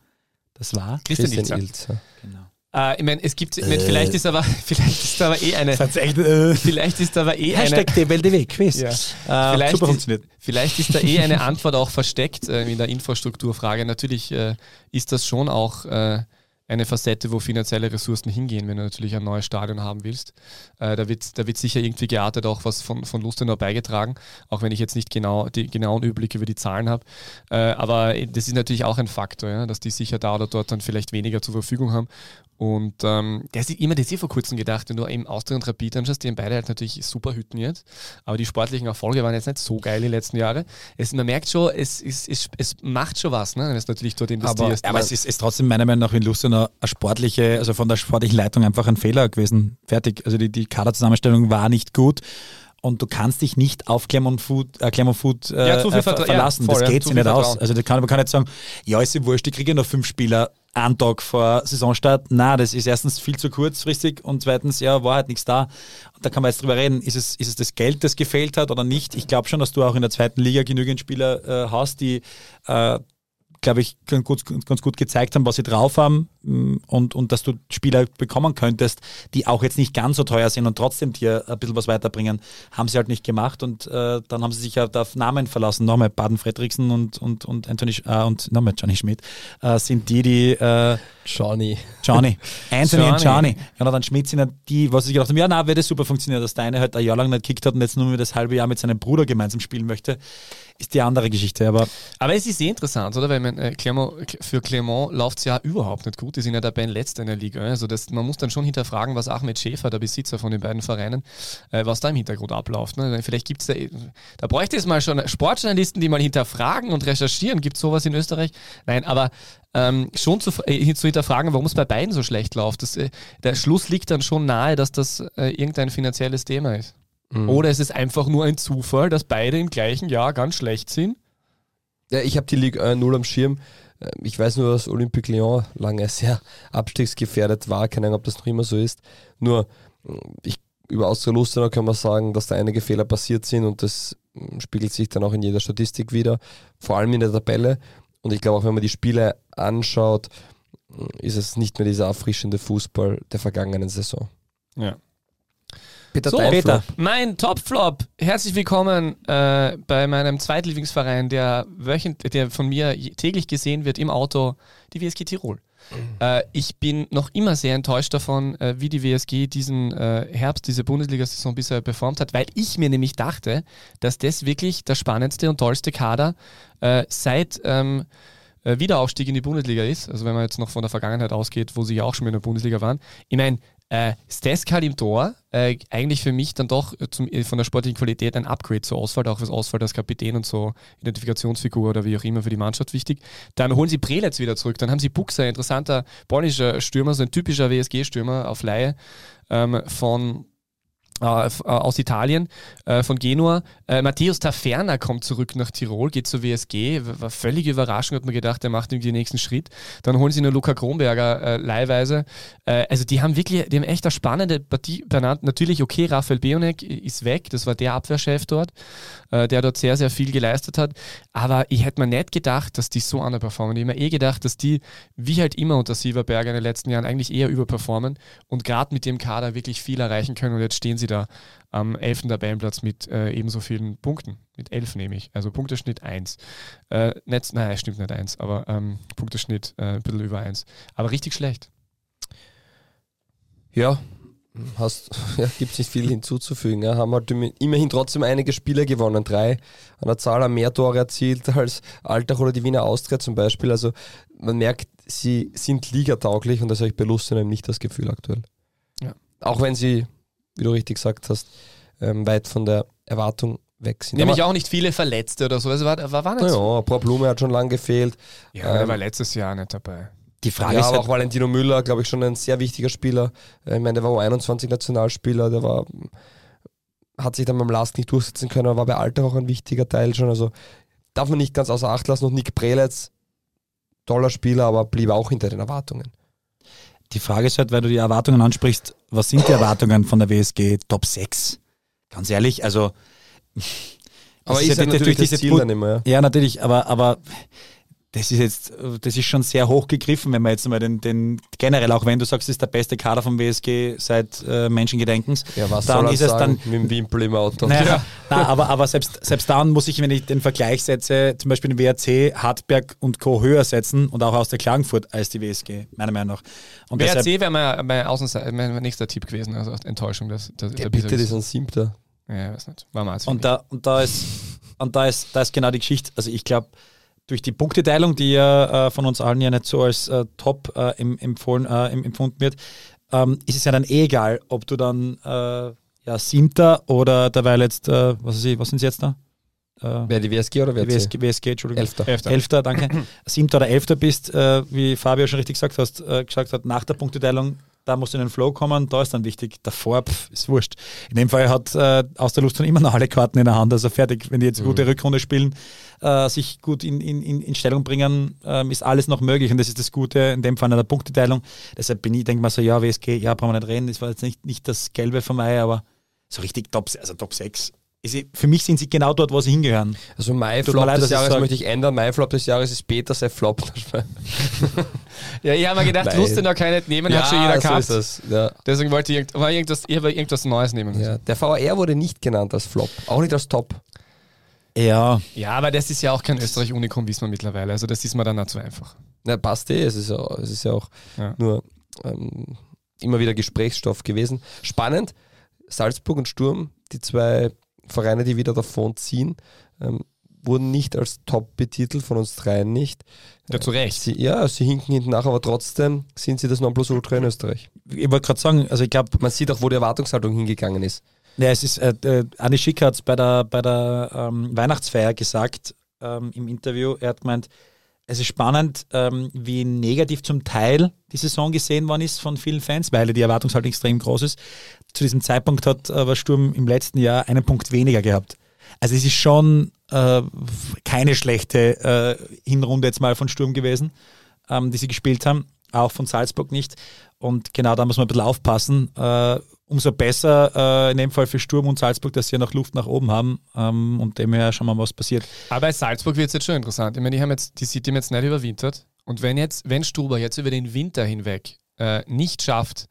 Das war Christian, Christian Ilzer. Ilzer. genau. Äh, ich meine, es gibt, ich mein, vielleicht ist aber, vielleicht ist aber eh eine, Das echt, äh, vielleicht ist aber eh eine, Hashtag DBLDW Quiz. Ja. Äh, Vielleicht super funktioniert. Vielleicht ist da eh eine Antwort auch versteckt äh, in der Infrastrukturfrage. Natürlich äh, ist das schon auch äh, eine Facette, wo finanzielle Ressourcen hingehen, wenn du natürlich ein neues Stadion haben willst. Äh, da, wird, da wird sicher irgendwie geartet auch was von, von Lustenau beigetragen, auch wenn ich jetzt nicht genau die genauen Überblick über die Zahlen habe. Äh, aber das ist natürlich auch ein Faktor, ja, dass die sicher da oder dort dann vielleicht weniger zur Verfügung haben. Und ähm, das ist immer das ich vor kurzem gedacht, wenn du eben Austria und Rapid anschaust, die haben beide halt natürlich super Hütten jetzt, aber die sportlichen Erfolge waren jetzt nicht so geil die letzten Jahre. Es, man merkt schon, es, es, es, es macht schon was, ne, wenn du natürlich dort investierst. Aber es ist, ist trotzdem meiner Meinung nach in Lustenau eine sportliche, also von der sportlichen Leitung einfach ein Fehler gewesen. Fertig. Also die, die Kaderzusammenstellung war nicht gut. Und du kannst dich nicht auf Clermont Food, äh, Clermont Food äh, Ja, zu viel äh, Vertra- verlassen. ja, voll, das ja, geht zu sich nicht aus. Vertrauen. Also da kann, man kann nicht sagen, ja, ist ja wurscht, ich kriege ja noch fünf Spieler einen Tag vor Saisonstart. Na, das ist erstens viel zu kurzfristig und zweitens, ja, war halt nichts da. Und da kann man jetzt drüber reden, ist es, ist es das Geld, das gefehlt hat oder nicht? Ich glaube schon, dass du auch in der zweiten Liga genügend Spieler äh, hast, die äh, glaube ich, ganz gut, ganz gut gezeigt haben, was sie drauf haben mm, und, und dass du Spieler bekommen könntest, die auch jetzt nicht ganz so teuer sind und trotzdem dir ein bisschen was weiterbringen, haben sie halt nicht gemacht und äh, dann haben sie sich halt auf Namen verlassen. Nochmal Baden Fredriksen und, und, und Anthony äh, und nochmal Johnny Schmidt äh, sind die, die äh, Johnny. Johnny. Anthony und Johnny. Johnny. Jonathan Schmidt sind die, was sich gedacht haben, ja, na, wird das super funktionieren, dass der eine halt ein Jahr lang nicht gekickt hat und jetzt nur mehr das halbe Jahr mit seinem Bruder gemeinsam spielen möchte, ist die andere Geschichte. Aber Aber es ist sehr interessant, oder? Weil man, äh, Clermont, für Clermont läuft es ja überhaupt nicht gut. Die sind ja dabei letzter in der Liga. Also das, man muss dann schon hinterfragen, was Ahmed Schäfer, der Besitzer von den beiden Vereinen, äh, was da im Hintergrund abläuft. Ne? Vielleicht gibt es da, da bräuchte es mal schon Sportjournalisten, die mal hinterfragen und recherchieren. Gibt es sowas in Österreich? Nein, aber ähm, schon zu, äh, zu hinterfragen, warum es bei beiden so schlecht läuft. Das, äh, der Schluss liegt dann schon nahe, dass das äh, irgendein finanzielles Thema ist. Mhm. Oder es ist einfach nur ein Zufall, dass beide im gleichen Jahr ganz schlecht sind. Ja, ich habe die Liga 1 0 am Schirm. Äh, Ich weiß nur, dass Olympique Lyon lange sehr abstiegsgefährdet war. Keine Ahnung, ob das noch immer so ist. Nur, mh, ich, über Austria Lustenau kann man sagen, dass da einige Fehler passiert sind und das mh, spiegelt sich dann auch in jeder Statistik wieder, vor allem in der Tabelle. Und ich glaube auch, wenn man die Spiele anschaut, mh, ist es nicht mehr dieser erfrischende Fußball der vergangenen Saison. Ja. Peter, So, Peter. Flop. Mein Topflop. Herzlich willkommen äh, bei meinem Zweitlieblingsverein, der, wöchent, der von mir täglich gesehen wird im Auto, die WSG Tirol. Äh, ich bin noch immer sehr enttäuscht davon, äh, wie die WSG diesen äh, Herbst, diese Bundesliga-Saison bisher performt hat, weil ich mir nämlich dachte, dass das wirklich der spannendste und tollste Kader äh, seit ähm, äh, Wiederaufstieg in die Bundesliga ist. Also wenn man jetzt noch von der Vergangenheit ausgeht, wo sie ja auch schon in der Bundesliga waren. Ich meine, äh, Steskal im Tor, äh, eigentlich für mich dann doch äh, zum, äh, von der sportlichen Qualität ein Upgrade zur Auswahl, auch fürs Auswahl als Kapitän und so Identifikationsfigur oder wie auch immer für die Mannschaft wichtig. Dann holen sie Prelitz wieder zurück, dann haben sie Buxer, interessanter polnischer Stürmer, so ein typischer WSG-Stürmer auf Laie ähm, von aus Italien, äh, von Genua. Äh, Matthäus Taferner kommt zurück nach Tirol, geht zur WSG. War völlige Überraschung, hat man gedacht, der macht irgendwie den nächsten Schritt. Dann holen sie nur Luca Kronberger äh, leihweise. Äh, also die haben wirklich, die haben echt eine spannende Partie benannt. Natürlich, okay, Raphael Beonek ist weg, das war der Abwehrchef dort, äh, der dort sehr, sehr viel geleistet hat. Aber ich hätte mir nicht gedacht, dass die so underperformen. Ich hätte mir eh gedacht, dass die, wie halt immer unter Sieverberger in den letzten Jahren, eigentlich eher überperformen und gerade mit dem Kader wirklich viel erreichen können. Und jetzt stehen sie da am 11. Tabellenplatz mit äh, ebenso vielen Punkten. Mit 11 nehme ich. Also Punkteschnitt 1. Äh, nicht, nein, stimmt nicht 1, aber ähm, Punkteschnitt äh, ein bisschen über 1. Aber richtig schlecht. Ja, hast, ja, gibt es nicht viel hinzuzufügen. Ja. Haben halt im- immerhin trotzdem einige Spiele gewonnen. Drei an der Zahl haben mehr Tore erzielt als Altach oder die Wiener Austria zum Beispiel. Also man merkt, sie sind ligatauglich und das habe ich bei Lustenheim nicht das Gefühl aktuell. Ja. Auch wenn sie, wie du richtig gesagt hast, ähm, weit von der Erwartung weg sind. Nämlich Aber- auch nicht viele Verletzte oder so. Also war, war, war nicht na so. ja, Paul Blume hat schon lange gefehlt. Ja, Ähm, war letztes Jahr nicht dabei. die Frage ja, ist aber halt, auch Valentino Müller, glaube ich, schon ein sehr wichtiger Spieler. Äh, Ich meine, der war U21-Nationalspieler, der war hat sich dann beim Last nicht durchsetzen können, aber war bei Alter auch ein wichtiger Teil schon. Also darf man nicht ganz außer Acht lassen. Und Nick Preletz, toller Spieler, aber blieb auch hinter den Erwartungen. Die Frage ist halt, weil du die Erwartungen ansprichst, was sind die Erwartungen von der WSG Top 6? Ganz ehrlich, also. Aber das ist ja natürlich das Ziel dann immer, ja. Ja, natürlich, aber, aber das ist jetzt, das ist schon sehr hoch gegriffen, wenn man jetzt mal den, den generell, auch wenn du sagst, es ist der beste Kader vom WSG seit äh, Menschengedenkens, Ja, was dann soll ist es sagen dann, mit dem Wimpel im Auto? naja, na, aber, aber selbst, selbst dann muss ich, wenn ich den Vergleich setze, zum Beispiel den WRC, Hartberg und Co. höher setzen und auch aus der Klagenfurt als die WSG, meiner Meinung nach. Und deshalb- WRC wäre mein, mein, Außenseiter, mein nächster Tipp gewesen, also Enttäuschung. Das, das, Der der bitte, das ist ein Siebter. Ja, weiß nicht. War mal Und da, und da ist, und da ist, da ist genau die Geschichte. Also ich glaube, durch die Punkteteilung, die ja äh, von uns allen ja nicht so als äh, top äh, em- empfohlen, äh, em- empfunden wird, ähm, ist es ja dann eh egal, ob du dann äh, ja, Siebter oder derweil jetzt, äh, was, ist, was sind sie jetzt da? Äh, Wer die WSG oder wer WSG, WSG, Entschuldigung. Elfter. Elfter. Elfter, danke. Siebter oder Elfter bist, äh, wie Fabio schon richtig gesagt, hast, äh, gesagt hat, nach der Punkteteilung, da musst du in den Flow kommen, da ist dann wichtig. Davor, pf, ist wurscht. In dem Fall hat äh, aus der Lust immer noch alle Karten in der Hand, also fertig. Wenn die jetzt eine gute Rückrunde spielen, äh, sich gut in, in, in in Stellung bringen, ähm, ist alles noch möglich und das ist das Gute in dem Fall an der Punkteteilung. Deshalb bin ich, denke mal so, ja, WSG, ja, brauchen wir nicht reden, das war jetzt nicht, nicht das Gelbe von mir, aber so richtig Top, also Top 6. Ist, für mich sind sie genau dort, wo sie hingehören. Also mein Tut Flop leid, des Jahres möchte ich ändern. Mein Flop des Jahres ist Peter, sein Flop. Ja, ich habe mir gedacht, Nein. wusste noch keine nehmen, hat schon jeder so gehabt. ist es. Ja. Deswegen wollte ich, irgend- war irgendwas, ich habe irgendwas Neues nehmen müssen. Ja. Der VR wurde nicht genannt als Flop, auch nicht als Top. Ja, Ja, aber das ist ja auch kein Österreich-Unikum, wissen wir mittlerweile. Also das ist mir dann auch zu einfach. Na, passt eh, es ist ja, es ist ja auch Ja. nur ähm, immer wieder Gesprächsstoff gewesen. Spannend, Salzburg und Sturm, die zwei Vereine, die wieder davon ziehen, ähm, wurden nicht als Top betitelt, von uns dreien nicht. Ja, zu Recht. Sie, ja, sie hinken hinten nach, aber trotzdem sind sie das Nonplusultra in Österreich. ich wollte gerade sagen, also ich glaube, Man sieht auch, wo die Erwartungshaltung hingegangen ist. Ja, es ist, äh, äh, Anni Schick hat es bei der, bei der ähm, Weihnachtsfeier gesagt ähm, im Interview. Er hat gemeint, es ist spannend, ähm, wie negativ zum Teil die Saison gesehen worden ist von vielen Fans, weil die Erwartungshaltung extrem groß ist. Zu diesem Zeitpunkt hat aber Sturm im letzten Jahr einen Punkt weniger gehabt. Also es ist schon äh, keine schlechte äh, Hinrunde jetzt mal von Sturm gewesen, ähm, die sie gespielt haben, auch von Salzburg nicht. Und genau da muss man ein bisschen aufpassen. Äh, umso besser äh, in dem Fall für Sturm und Salzburg, dass sie ja noch Luft nach oben haben ähm, und dem her schauen wir mal, was passiert. Aber bei Salzburg wird es jetzt schon interessant. Ich meine, die haben jetzt, die City haben jetzt nicht überwintert. Und wenn jetzt, wenn Stuber jetzt über den Winter hinweg äh, nicht schafft,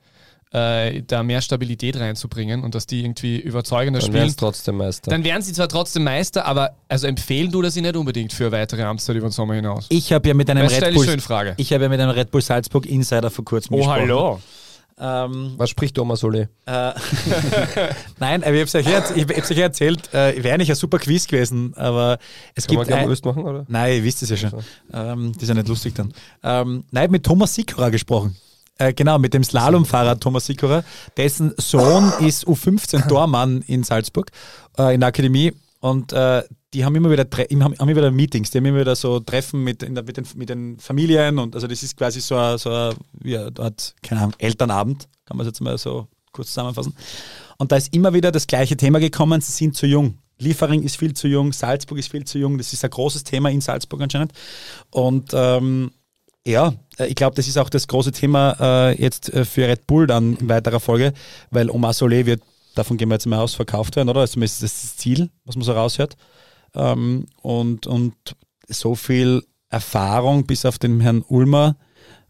äh, da mehr Stabilität reinzubringen und dass die irgendwie überzeugender Dann spielen, es trotzdem Meister. dann werden sie zwar trotzdem Meister, aber also empfehlen du das sie nicht unbedingt für weitere Amtszeit über den Sommer hinaus? Ich habe ja mit einem Das Red ich Bull, ich habe ja mit einem Red Bull Salzburg Insider vor kurzem Oh, gesprochen. hallo. Ähm, Was spricht Thomas Ole? Äh, Nein, aber ich habe es euch, erz- ich hab's euch erzählt, äh, wäre eigentlich ein super Quiz gewesen, aber es Kann man gibt gerne ein, löst machen, oder? Nein, ihr wisst es ja schon. Ähm, das ist ja nicht lustig dann. Ähm, nein, mit Thomas Sikora gesprochen. Äh, genau, mit dem Slalomfahrer Thomas Sikora. Dessen Sohn ist U15-Tormann in Salzburg, äh, in der Akademie. Und äh, die haben immer wieder haben, immer wieder Meetings, die haben immer wieder so Treffen mit, der, mit, den, mit den Familien und also das ist quasi so ein, so ein ja, dort, keine Ahnung, Elternabend, kann man es jetzt mal so kurz zusammenfassen. Und da ist immer wieder das gleiche Thema gekommen, sie sind zu jung. Liefering ist viel zu jung, Salzburg ist viel zu jung, das ist ein großes Thema in Salzburg anscheinend. Und ähm, ja, äh, ich glaube, das ist auch das große Thema äh, jetzt äh, für Red Bull dann in weiterer Folge, weil Omar Solé wird, davon gehen wir jetzt mal aus, verkauft werden, oder? Also zumindest ist das das Ziel, was man so raushört. Ähm, und, und so viel Erfahrung bis auf den Herrn Ulmer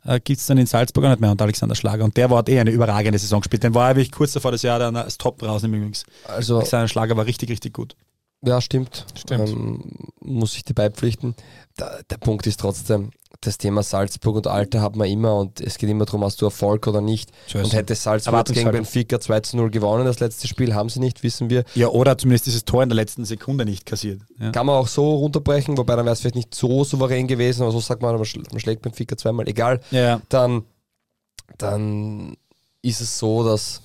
äh, gibt es dann in Salzburg auch nicht mehr und Alexander Schlager. Und der war hat eh eine überragende Saison gespielt. Den war er wirklich kurz davor das Jahr dann als Top rausnehmen übrigens. Also, Alexander Schlager war richtig, richtig gut. Ja, stimmt. Stimmt. Ähm, muss ich dir beipflichten. Da, der Punkt ist trotzdem, das Thema Salzburg und Alter hat man immer und es geht immer darum, hast du Erfolg oder nicht. Ist und hätte Salzburg gegen. Benfica 2 zu 0 gewonnen, das letzte Spiel haben sie nicht, wissen wir. Ja, oder zumindest dieses Tor in der letzten Sekunde nicht kassiert. Ja. Kann man auch so runterbrechen, wobei dann wäre es vielleicht nicht so souverän gewesen, aber so sagt man, man schlägt Benfica zweimal, egal. Ja, dann, dann ist es so, dass,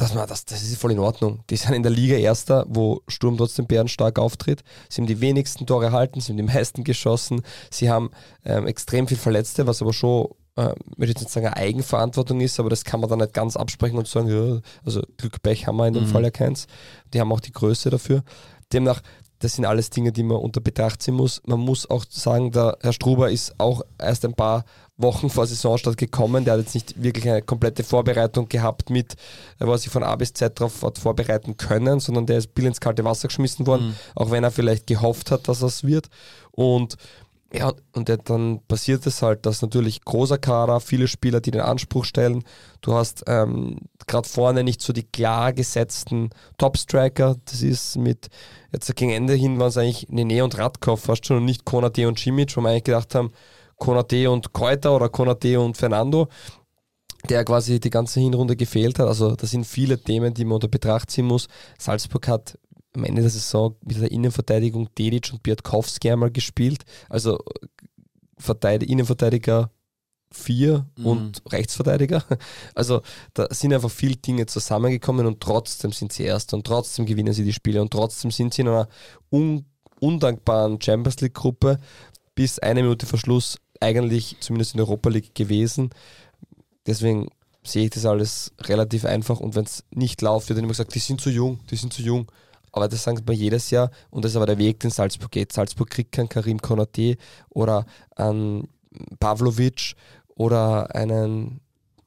dass man, das, das ist voll in Ordnung. Die sind in der Liga Erster, wo Sturm trotzdem bärenstark auftritt. Sie haben die wenigsten Tore erhalten, sie haben die meisten geschossen. Sie haben ähm, extrem viel Verletzte, was aber schon äh, ich möchte jetzt nicht sagen, eine Eigenverantwortung ist, aber das kann man dann nicht ganz absprechen und sagen, ja, also Glück, Pech haben wir in dem Mhm. Fall ja keins. Die haben auch die Größe dafür. Demnach, das sind alles Dinge, die man unter Betracht ziehen muss. Man muss auch sagen, der Herr Struber ist auch erst ein paar Wochen vor Saisonstart gekommen. Der hat jetzt nicht wirklich eine komplette Vorbereitung gehabt mit, äh, wo er sich von A bis Z darauf hat vorbereiten können, sondern der ist bill ins kalte Wasser geschmissen worden, auch wenn er vielleicht gehofft hat, dass es wird. Und ja, und dann passiert es halt, dass natürlich großer Kader, viele Spieler, die den Anspruch stellen. Du hast ähm, gerade vorne nicht so die klar gesetzten Top-Striker. Das ist mit, jetzt gegen Ende hin waren es eigentlich Nene und Radkov fast schon und nicht Konate und Cimic, wo wir eigentlich gedacht haben, Konate und Keuter oder Konate und Fernando, der quasi die ganze Hinrunde gefehlt hat. Also das sind viele Themen, die man unter Betracht ziehen muss. Salzburg hat am Ende der Saison mit der Innenverteidigung Dedic und Biatkowski einmal gespielt. Also Verteidig Innenverteidiger 4 Mhm. und Rechtsverteidiger. Also da sind einfach viele Dinge zusammengekommen und trotzdem sind sie Erster und trotzdem gewinnen sie die Spiele und trotzdem sind sie in einer un undankbaren Champions League-Gruppe bis eine Minute vor Schluss eigentlich zumindest in der Europa League gewesen. Deswegen sehe ich das alles relativ einfach und wenn es nicht läuft, wird dann immer gesagt, die sind zu jung, die sind zu jung. Aber das sagen wir jedes Jahr und das ist aber der Weg, den Salzburg geht. Salzburg kriegt keinen Karim Konate oder einen Pavlovic oder einen,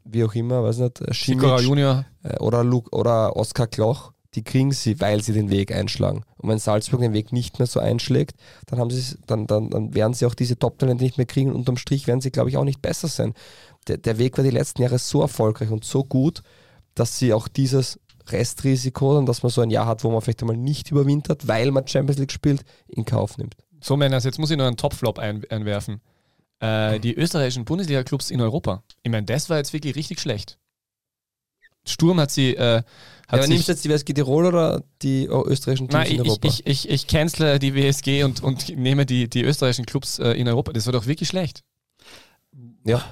wie auch immer, weiß nicht, Sikora Schimic Junior. äh, oder, Luke, oder Oskar Kloch. Die kriegen sie, weil sie den Weg einschlagen. Und wenn Salzburg den Weg nicht mehr so einschlägt, dann, haben dann, dann, dann werden sie auch diese Top-Talente nicht mehr kriegen. Und unterm Strich werden sie, glaube ich, auch nicht besser sein. Der, der Weg war die letzten Jahre so erfolgreich und so gut, dass sie auch dieses Restrisiko, dann, dass man so ein Jahr hat, wo man vielleicht einmal nicht überwintert, weil man Champions League spielt, in Kauf nimmt. So, Männers, jetzt muss ich noch einen Topflop ein, einwerfen. Äh, die österreichischen Bundesliga-Clubs in Europa. Ich meine, das war jetzt wirklich richtig schlecht. Sturm hat sie. Äh, hat aber sich, nimmst du jetzt die WSG Tirol oder die oh, österreichischen Teams Nein, in ich, Europa? ich, ich, ich cancele die WSG und, und nehme die, die österreichischen Clubs äh, in Europa. Das war doch wirklich schlecht. ja,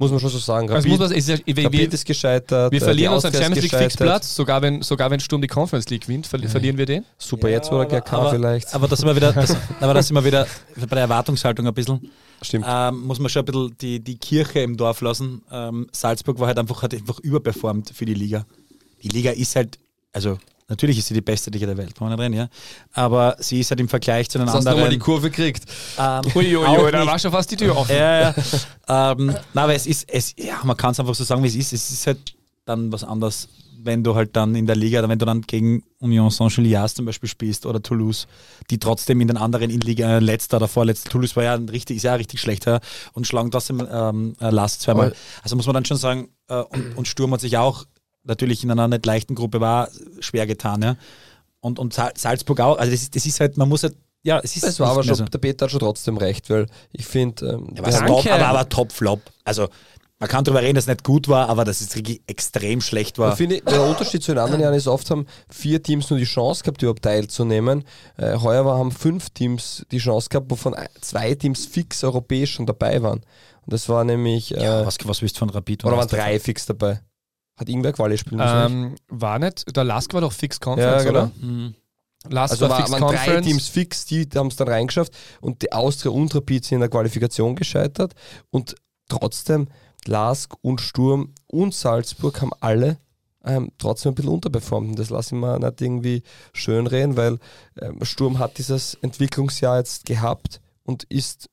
muss man schon so sagen. Also muss man, ist ja, wir, Rapid wir, ist gescheitert. wir äh, verlieren unseren Champions League. Fixplatz, sogar wenn, sogar wenn Sturm die Conference League gewinnt, ver verlieren wir den. Super, jetzt oder GK aber, vielleicht. Aber das sind wir wieder, das, aber das wir wieder bei der Erwartungshaltung ein bisschen. Stimmt. Ähm, muss man schon ein bisschen die, die Kirche im Dorf lassen. Ähm, Salzburg war halt einfach, hat einfach überperformt für die Liga. Die Liga ist halt, also natürlich ist sie die beste Liga der Welt, kann man nicht reden, ja. Aber sie ist halt im Vergleich zu den du anderen. nochmal die Kurve gekriegt. ähm, Uiuiui, da war schon fast die Tür offen. ja, ja. ähm, na, aber es ist, es, ja, man kann es einfach so sagen, wie es ist. Es ist halt dann was anderes, wenn du halt dann in der Liga, wenn du dann gegen Union Saint-Gillias zum Beispiel spielst oder Toulouse, die trotzdem in den anderen in Liga, äh, letzter oder vorletzter, Toulouse war ja richtig, ist ja richtig schlecht, ja, und schlagen trotzdem ähm, äh, Last zweimal. Also muss man dann schon sagen, äh, und, und Sturm hat sich auch natürlich in einer nicht leichten Gruppe war schwer getan, ja. Und, und Sal- Salzburg auch, also das ist, das ist halt, man muss halt, ja, es ist Es war aber schon, so. der Peter hat schon trotzdem recht, weil ich finde, ähm, Ja, aber, top, aber, aber Top-Flop. Also man kann darüber reden, dass es nicht gut war, aber dass es wirklich extrem schlecht war. Ich finde, der Unterschied zu den anderen Jahren ist, oft haben vier Teams nur die Chance gehabt, überhaupt teilzunehmen. Äh, heuer war, haben fünf Teams die Chance gehabt, wovon zwei Teams fix europäisch schon dabei waren. Und das war nämlich, äh, ja, was, was willst du von Rapid? oder waren drei fix dabei. Hat irgendwer Quali spielen müssen? Ähm, war nicht, der Lask war doch Fix Conference, Ja, genau. oder? Mhm. Lask Also war war, Fix waren drei Conference. Teams fix, die haben es dann reingeschafft und die Austria und Rapid sind in der Qualifikation gescheitert und trotzdem Lask und Sturm und Salzburg haben alle ähm, trotzdem ein bisschen unterperformt. Und das lasse ich mir nicht irgendwie schön reden, weil ähm, Sturm hat dieses Entwicklungsjahr jetzt gehabt und ist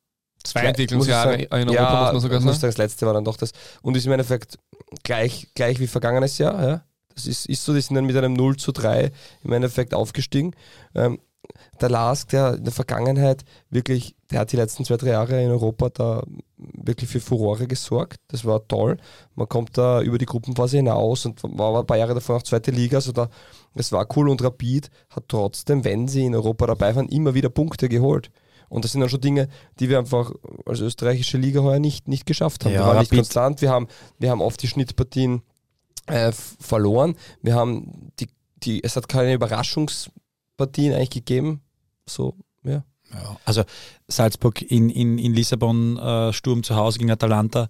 Zwei Entwicklungsjahre sagen, in Europa, ja, muss man sogar muss sagen. das letzte war dann doch das. Und ist im Endeffekt gleich, gleich wie vergangenes Jahr. Ja? Das ist, ist so, die sind dann mit einem 0 zu 3 im Endeffekt aufgestiegen. Ähm, der Lask, der in der Vergangenheit wirklich, der hat die letzten zwei, drei Jahre in Europa da wirklich für Furore gesorgt. Das war toll. Man kommt da über die Gruppenphase hinaus und war ein paar Jahre davor auch zweite Liga. Also da, das war cool und Rapid hat trotzdem, wenn sie in Europa dabei waren, immer wieder Punkte geholt. Und das sind dann schon Dinge, die wir einfach als österreichische Liga heuer nicht, nicht geschafft haben. Ja, wir waren nicht konstant, wir haben, wir haben oft die Schnittpartien äh, verloren. Wir haben die, die, es hat keine Überraschungspartien eigentlich gegeben. So, ja. Ja. Also Salzburg in, in, in Lissabon, äh, Sturm zu Hause gegen Atalanta.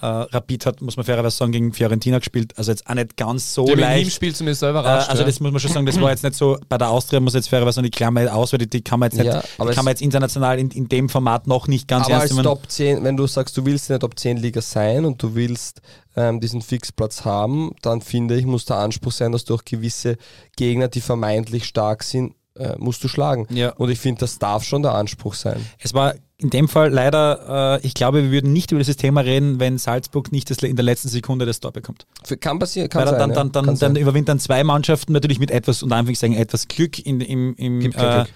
Äh, Rapid hat, muss man fairerweise sagen, gegen Fiorentina gespielt. Also jetzt auch nicht ganz so dem leicht. Spiel zumindest selber Äh, raus. also das muss man schon sagen, das war jetzt nicht so, bei der Austria muss jetzt fairerweise sagen, die Klammer aus, weil die, die kann man jetzt nicht, Ja, aber die kann man jetzt international in, in dem Format noch nicht ganz Aber ernst nehmen. Top 10, wenn du sagst, du willst in der Top 10 Liga sein und du willst ähm, diesen Fixplatz haben, dann finde ich, muss der Anspruch sein, dass du auch gewisse Gegner, die vermeintlich stark sind, äh, musst du schlagen. Ja. Und ich finde, das darf schon der Anspruch sein. Es war in dem Fall leider, äh, ich glaube, wir würden nicht über dieses Thema reden, wenn Salzburg nicht das, in der letzten Sekunde das Tor bekommt. Für- Kann passieren, kann Weil dann, sein. dann, dann, dann, sein. überwintern zwei Mannschaften natürlich mit etwas, unter Anführungszeichen, etwas Glück in, im, im, Gibt äh, Glück.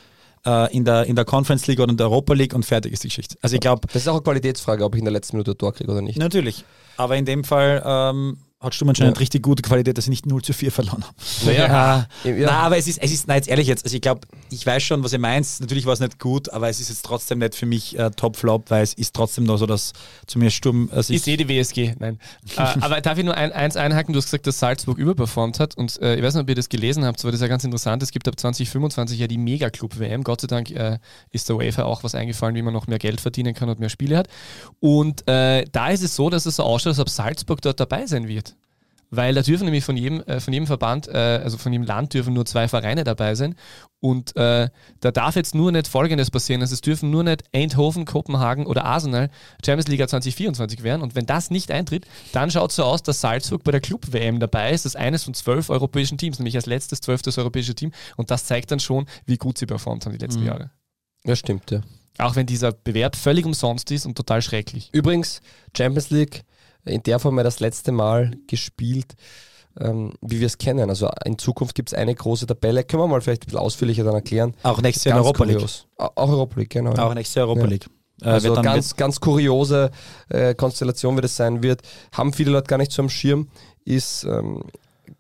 äh, in, der, in der Conference League oder in der Europa League und fertig ist die Geschichte. Also ich glaube, Das ist auch eine Qualitätsfrage, ob ich in der letzten Minute ein Tor kriege oder nicht. natürlich. Aber in dem Fall ähm, hat Sturm anscheinend Ja. richtig gute Qualität, dass sie nicht 0 zu 4 verloren haben. Naja, Ja. ja. Na, aber es ist, es ist, na jetzt ehrlich jetzt, also ich glaube, ich weiß schon, was ihr meint. Natürlich war es nicht gut, aber es ist jetzt trotzdem nicht für mich äh, Top-Flop, weil es ist trotzdem noch so, dass zumindest Sturm äh, sich Ich sehe die WSG, nein. äh, aber darf ich nur ein, eins einhaken? Du hast gesagt, dass Salzburg überperformt hat und äh, ich weiß nicht, ob ihr das gelesen habt, aber das ist ja ganz interessant. Es gibt ab 2025 ja die Mega-Club-WM. Gott sei Dank äh, ist der UEFA auch was eingefallen, wie man noch mehr Geld verdienen kann und mehr Spiele hat. Und äh, da ist es so, dass es so ausschaut, als ob Salzburg dort dabei sein wird. Weil da dürfen nämlich von jedem, äh, von jedem Verband, äh, also von jedem Land dürfen nur zwei Vereine dabei sein. Und äh, da darf jetzt nur nicht Folgendes passieren. Also es dürfen nur nicht Eindhoven, Kopenhagen oder Arsenal Champions League 2024 werden. Und wenn das nicht eintritt, dann schaut es so aus, dass Salzburg bei der Club-WM dabei ist. Das ist eines von zwölf europäischen Teams, nämlich als letztes zwölftes europäische Team. Und das zeigt dann schon, wie gut sie performt haben die letzten Mhm. Jahre. ja, stimmt, ja. Auch wenn dieser Bewerb völlig umsonst ist und total schrecklich. Übrigens, Champions League in der Form ja das letzte Mal gespielt, ähm, wie wir es kennen. Also in Zukunft gibt es eine große Tabelle. Können wir mal vielleicht ein bisschen ausführlicher dann erklären. auch nächstes Jahr Europa League. kurios. Au- Auch Europa League, genau. Auch nächstes Jahr Europa Ja. League. Äh, Also ganz, ganz kuriose äh, Konstellation, wie das sein wird. Haben viele Leute gar nicht so am Schirm. Ist, ähm,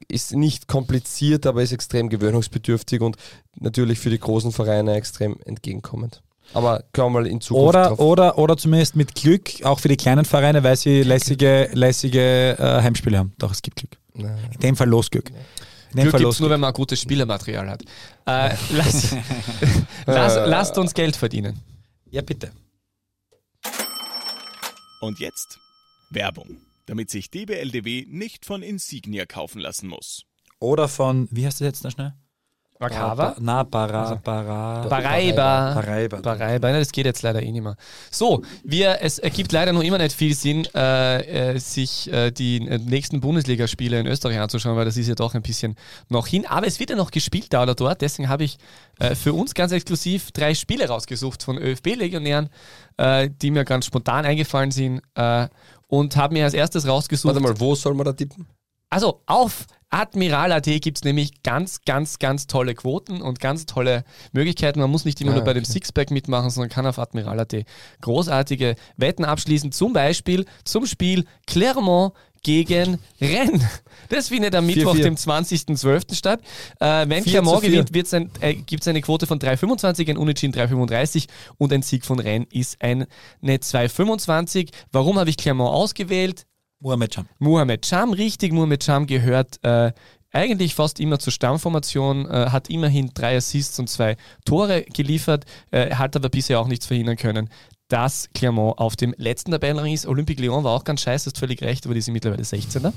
ist nicht kompliziert, aber ist extrem gewöhnungsbedürftig und natürlich für die großen Vereine extrem entgegenkommend. Aber können wir mal in Zukunft Oder, drauf- oder, oder zumindest mit Glück, auch für die kleinen Vereine, weil sie lässige, lässige äh, Heimspiele haben. Doch, es gibt Glück. Nein. In dem Fall Losglück. In dem Glück gibt es nur, wenn man gutes Spielermaterial hat. Äh, lass, lass, lasst uns Geld verdienen. Ja, bitte. Und jetzt Werbung, damit sich DBLDW nicht von Insignia kaufen lassen muss. Oder von, wie heißt das jetzt noch schnell? Makava? Ba- Na, Bara, Bara. Baraiba. Baraiba. Baraiba. Nein, das geht jetzt leider eh nicht mehr. So, wir, es ergibt leider noch immer nicht viel Sinn, äh, äh, sich äh, die äh, nächsten Bundesligaspiele in Österreich anzuschauen, weil das ist ja doch ein bisschen noch hin. Aber es wird ja noch gespielt da oder dort. Deswegen habe ich äh, für uns ganz exklusiv drei Spiele rausgesucht von ÖFB-Legionären, äh, die mir ganz spontan eingefallen sind. Äh, und habe mir als erstes rausgesucht. Warte mal, wo soll man da tippen? Also auf Admiral.at gibt es nämlich ganz, ganz, ganz tolle Quoten und ganz tolle Möglichkeiten. Man muss nicht immer Ah, nur bei dem okay. Sixpack mitmachen, sondern kann auf Admiral.at großartige Wetten abschließen. Zum Beispiel zum Spiel Clermont gegen Rennes. Das findet am Mittwoch, 4-4. dem 20.12. statt. Äh, wenn 4 Clermont 4. gewinnt, ein, äh, gibt es eine Quote von 3,25, ein Unentschieden 3,35 und ein Sieg von Rennes ist eine 2,25. Warum habe ich Clermont ausgewählt? Mohamed Cham. Mohamed Cham, richtig, Mohamed Cham gehört äh, eigentlich fast immer zur Stammformation, äh, hat immerhin drei Assists und zwei Tore geliefert, äh, hat aber bisher auch nichts verhindern können, dass Clermont auf dem letzten Tabellenrang ist. Olympique Lyon war auch ganz scheiße, hast völlig recht, aber die sind mittlerweile 16.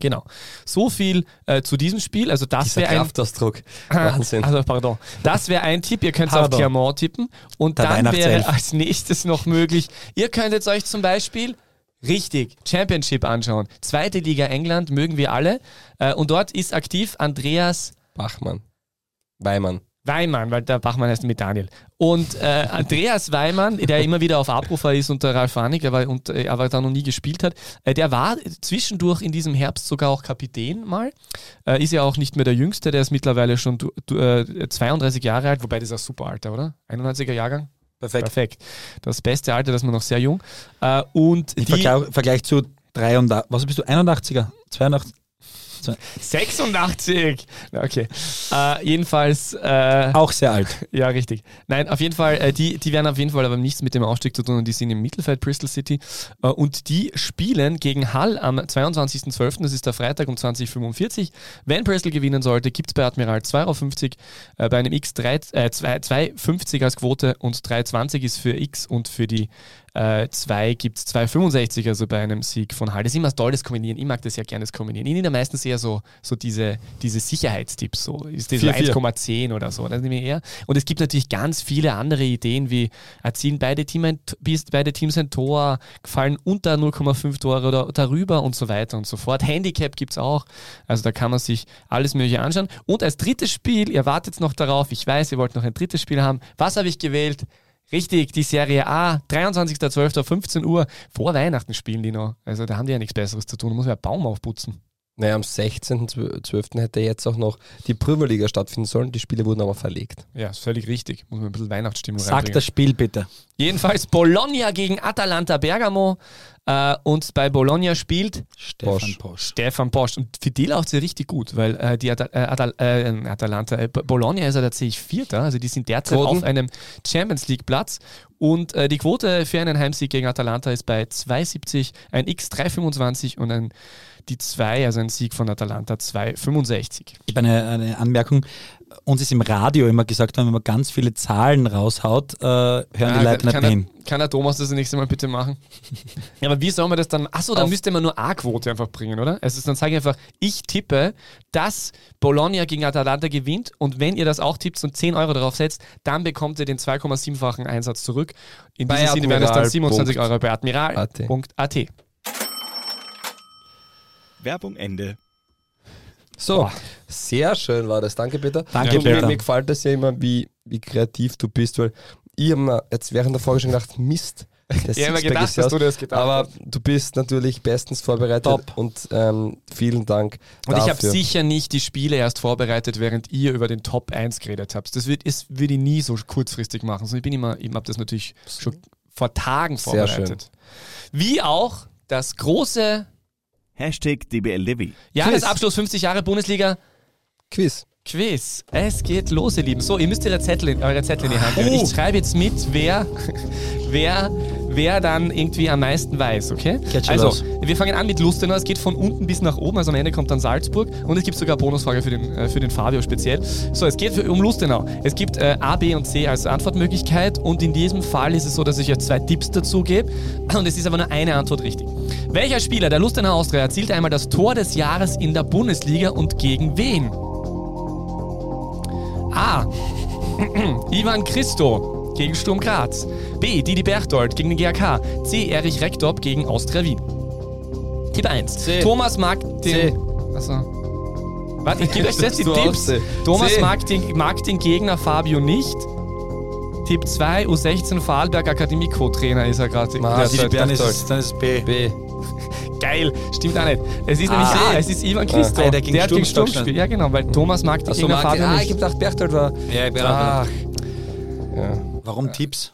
Genau. So viel äh, zu diesem Spiel. Also das wäre ein Kraftausdruck. Wahnsinn. also, pardon. Das wäre ein Tipp. Ihr könnt auf Pardon. Clermont tippen. Und Der dann wäre als nächstes noch möglich, ihr könntet euch zum Beispiel richtig Championship anschauen. Zweite Liga England mögen wir alle. Äh, Und dort ist aktiv Andreas Bachmann. Weimann. Weimann, weil der Bachmann heißt mit Daniel. Und äh, Andreas Weimann, der immer wieder auf Abruf ist unter Ralf der war und, äh, aber da noch nie gespielt hat, äh, der war zwischendurch in diesem Herbst sogar auch Kapitän mal. Äh, ist ja auch nicht mehr der Jüngste, der ist mittlerweile schon du, du, äh, 32 Jahre alt, wobei das ist ein super Alter, oder? 91er Jahrgang? Perfekt. Perfekt. Das beste Alter, das man noch sehr jung. Äh, und Im Vergleich zu 83, was bist du, 81er? 82? 86! Okay. Äh, jedenfalls. Äh, Auch sehr alt. Ja, richtig. Nein, auf jeden Fall, äh, die, die werden auf jeden Fall aber nichts mit dem Aufstieg zu tun und die sind im Mittelfeld Bristol City äh, und die spielen gegen Hull am 22.12., das ist der Freitag um 20.45 Wenn Bristol gewinnen sollte, gibt es bei Admiral 2,50 Euro, äh, bei einem X 3, äh, 2 2,50 als Quote und 3,20 ist für X und für die äh, 2 gibt es 2,65, also bei einem Sieg von Hall. Das ist immer toll, das Kombinieren. Ich mag das ja gerne, das Kombinieren. Ich nehme meistens eher so, so diese, diese Sicherheitstipps. So. Ist das so 4-4. 1,10 oder so. Das nehme ich eher. Und es gibt natürlich ganz viele andere Ideen, wie erzielen beide, Team ein, beide Teams ein Tor, fallen unter 0,5 Tore oder darüber und so weiter und so fort. Handicap gibt es auch. Also da kann man sich alles Mögliche anschauen. Und als drittes Spiel, ihr wartet noch darauf, ich weiß, ihr wollt noch ein drittes Spiel haben. Was habe ich gewählt? Richtig, die Serie A, 23.12.15 Uhr. Vor Weihnachten spielen die noch. Also da haben die ja nichts Besseres zu tun. Da muss man ja Baum aufputzen. Naja, am 16.12. hätte jetzt auch noch die Prümerliga stattfinden sollen. Die Spiele wurden aber verlegt. Ja, ist völlig richtig. Muss man ein bisschen Weihnachtsstimmung Sag reinbringen. das Spiel bitte. Jedenfalls Bologna gegen Atalanta Bergamo. Äh, und bei Bologna spielt Stefan Posch. Posch. Stefan Posch. Und für die läuft es ja richtig gut, weil äh, die Atal äh, Atal äh, Atalanta, äh, Bologna ist ja tatsächlich Vierter. Also die sind derzeit Quoten? auf einem Champions League Platz. Und äh, die Quote für einen Heimsieg gegen Atalanta ist bei 2,70, ein X 3,25 und ein, die 2, also ein Sieg von Atalanta 2,65. Ich habe eine, eine Anmerkung. Uns ist im Radio immer gesagt worden, wenn man ganz viele Zahlen raushaut, äh, hören die Ah, Leute nicht kann, mehr hin. kann der Thomas das nächste Mal bitte machen? ja, aber wie soll man das dann? Achso, dann Auf- müsste man nur A-Quote einfach bringen, oder? Es ist, dann sage ich einfach, ich tippe, dass Bologna gegen Atalanta gewinnt und wenn ihr das auch tippt und 10 Euro darauf setzt, dann bekommt ihr den 2,7-fachen Einsatz zurück. In diesem Sinne wären es dann Admiral. 27 Punkt. Euro bei admiral.at. Werbung Ende. So, sehr schön war das. Danke, Peter. Danke, Und mir, Peter. mir gefällt das ja immer, wie, wie kreativ du bist, weil ich habe mir jetzt während der Folge schon gedacht, Mist. der Ich habe gedacht, dass du das gedacht Aber hast. du bist natürlich bestens vorbereitet Top. und ähm, vielen Dank Und ich habe dafür. sicher nicht die Spiele erst vorbereitet, während ihr über den Top 1 geredet habt. Das würde würd ich nie so kurzfristig machen. sondern ich bin immer, ich habe das natürlich schon vor Tagen Sehr vorbereitet. Wie auch das große Hashtag DBL Levy. Jahresabschluss 50 Jahre Bundesliga Quiz. Quiz. Es geht los, ihr Lieben. So, ihr müsst eure Zettel in, eure Zettel in die Hand nehmen. Oh. Ich schreibe jetzt mit, wer, wer, wer dann irgendwie am meisten weiß, okay? Also, los. wir fangen an mit Lustenau. Es geht von unten bis nach oben, also am Ende kommt dann Salzburg. Und es gibt sogar eine Bonusfrage für den, äh, für den Fabio speziell. So, es geht um Lustenau. Es gibt äh, A, B und C als Antwortmöglichkeit. Und in diesem Fall ist es so, dass ich jetzt zwei Tipps dazu gebe. Und es ist aber nur eine Antwort richtig. Welcher Spieler der Lustenau Austria erzielte einmal das Tor des Jahres in der Bundesliga und gegen wen? A. Ivan Christo gegen Sturm Graz. B. Didi Berchtold gegen den GAK. C. Erich Rektop gegen Austria Wien. Tipp 1. C. Thomas mag den. C. Achso. Warte, ich gebe euch jetzt die Tipps. Thomas mag den, mag den Gegner Fabio nicht. Tipp 2, U16 Vorarlberg Akademie Co-Trainer ist er gerade. Didi Bern ist dann ist es B. B. Geil, stimmt auch nicht. Es ist Ah. nämlich A, es ist Ivan Christo. Ah, der gegen hat gegen Sturm gespielt. Ja, genau, weil Thomas mag den Achso, Gegner Martin. Fabio Ah, ich nicht. hab gedacht, Berchtold war. Ja, ich bin Ach. Ja. Warum Tipps?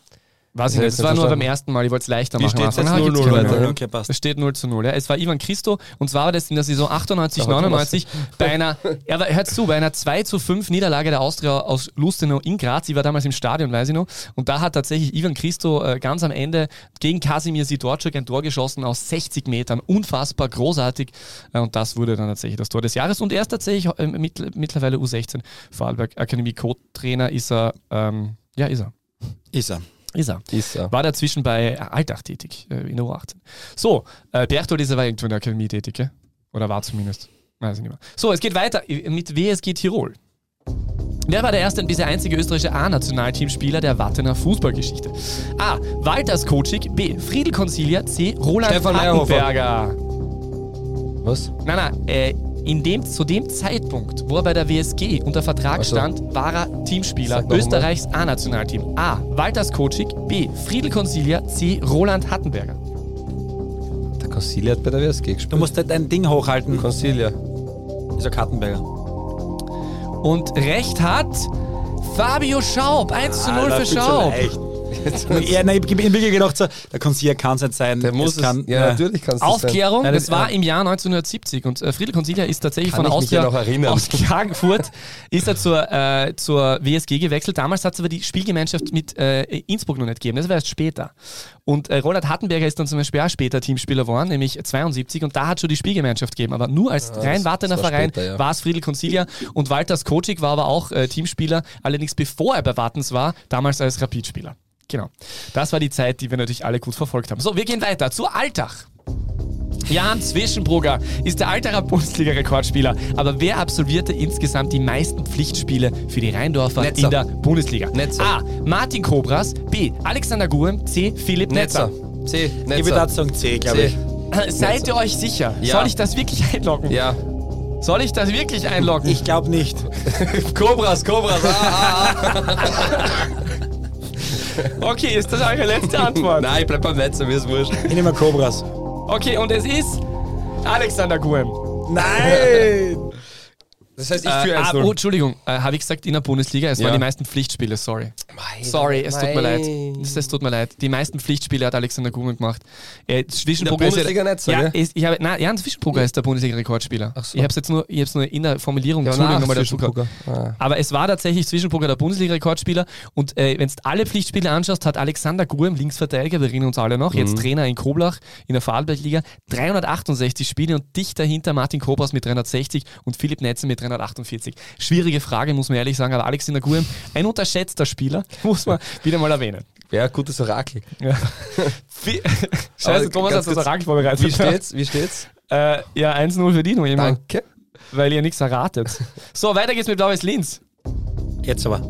Weiß ich Das nicht, das war nur beim ersten Mal, ich wollte es leichter Wie machen. steht's jetzt? Ah, gibt's 0-0 gewonnen. weiter. Okay, passt. Es steht 0 zu 0. Ja. Es war Ivan Christo und zwar war das in der Saison 98, Aber 99 bei einer, ja, aber hört zu, bei einer 2 zu 5 Niederlage der Austria aus Lustenau in Graz. Ich war damals im Stadion, weiß ich noch. Und da hat tatsächlich Ivan Christo äh, ganz am Ende gegen Kasimir Sidorczuk ein Tor geschossen aus 60 Metern. Unfassbar großartig. Äh, und das wurde dann tatsächlich das Tor des Jahres. Und er ist tatsächlich äh, mittl- mittlerweile U16 Vorarlberg Akademie Co-Trainer ist er, ähm, ja, ist er. Ist er. Ist er. Ist er. War dazwischen bei Altach tätig, äh, in der U18. So, äh, Berchtold ist aber irgendwo in der Akademie tätig, gell? Oder war zumindest. Weiß ich nicht mehr. So, es geht weiter mit WSG Tirol. Wer war der erste und bisher einzige österreichische A-Nationalteamspieler der Wattener Fußballgeschichte? A. Walter Skocik. B. Friedel Consilia. C. Roland Stefan Meyerhofer. Hartenberger. Was? Nein, nein, äh, in dem, zu dem Zeitpunkt, wo er bei der WSG unter Vertrag Ach so. stand, war er Teamspieler Sag Österreichs A-Nationalteam. A. Walter Skocik. B. Friedel Consilia. C. Roland Hattenberger. Der Consilia hat bei der WSG Du gespielt. musst halt dein Ding hochhalten. Consilia. Ist ja Kartenberger. Und recht hat Fabio Schaub. 1 zu 0 für Schaub. Ja, nein, ich habe mir wirklich gedacht, so, der Consigliere kann es nicht sein. Der muss es, kann, ja, natürlich kannst du Aufklärung, Ja, das- das war ja. im Jahr 1970 und äh, Friedel Consilia ist tatsächlich Kann von ich mich ja Austria noch erinnern. aus Klagenfurt ist er zur, äh, zur WSG gewechselt. Damals hat es aber die Spielgemeinschaft mit äh, Innsbruck noch nicht gegeben, das war erst später. Und äh, Roland Hattenberger ist dann zum Beispiel auch später Teamspieler geworden, nämlich 72 und da hat schon die Spielgemeinschaft gegeben. Aber nur als rein das- Wartener das war Verein später, ja. war es Friedel Consilia und Walter Skocik war aber auch äh, Teamspieler, allerdings bevor er bei Wartens war, damals als Rapidspieler. Genau. Das war die Zeit, die wir natürlich alle gut verfolgt haben. So, wir gehen weiter zu Alltag. Jan Zwischenbrugger ist der Alterer Bundesliga-Rekordspieler. Aber wer absolvierte insgesamt die meisten Pflichtspiele für die Rheindorfer Netzer. in der Bundesliga? Netzer. A. Martin Kobras. B. Alexander Guem. C. Philipp Netzer. Netzer. C. Ich würde Netzer. dazu sagen C, glaube ich. Seid ihr euch sicher? Ja. Soll ich das wirklich einloggen? Ja. Soll ich das wirklich einloggen? Ich glaube nicht. Cobras, Cobras. Ah, ah, Okay, ist das eure letzte ah. Antwort? Nein, ich bleib beim Netzer, mir ist wurscht. Ich nehme mal Cobras. Okay, und es ist Alexander Guem. Nein! Das heißt, ich Äh, führe ah, 1-0. oh, Entschuldigung, äh, habe ich gesagt in der Bundesliga? Es Ja. waren die meisten Pflichtspiele, sorry. Sorry, es tut mir leid. Es, es tut mir leid. Die meisten Pflichtspiele hat Alexander Gumen gemacht. Äh, Zwischenbrugger ist Bundesliga nicht so, ja, ist, ich habe, nein, Jan Zwischenbrugger ist der Bundesliga-Rekordspieler. So. Ich habe es jetzt nur, ich hab's nur in der Formulierung Ja, nach nochmal dazu. Ah. Aber es war tatsächlich Zwischenbrugger der Bundesliga-Rekordspieler. Und äh, wenn du alle Pflichtspiele anschaust, hat Alexander Guem, Linksverteidiger, wir erinnern uns alle noch, Mhm. jetzt Trainer in Koblach in der Vorarlberg-Liga, 368 Spiele und dicht dahinter Martin Kobras mit 360 und Philipp Netze mit 348. Schwierige Frage, muss man ehrlich sagen, aber Alexander Guem, ein unterschätzter Spieler, muss man wieder mal erwähnen. Ja, gutes Orakel. Ja. Scheiße, Thomas hat das Orakel vorbereitet. Wie steht's? Wie steht's? Äh, ja, 1-0 für die noch immer, Danke. weil ihr nichts erratet. So, weiter geht's mit Blaues Linz. Jetzt aber.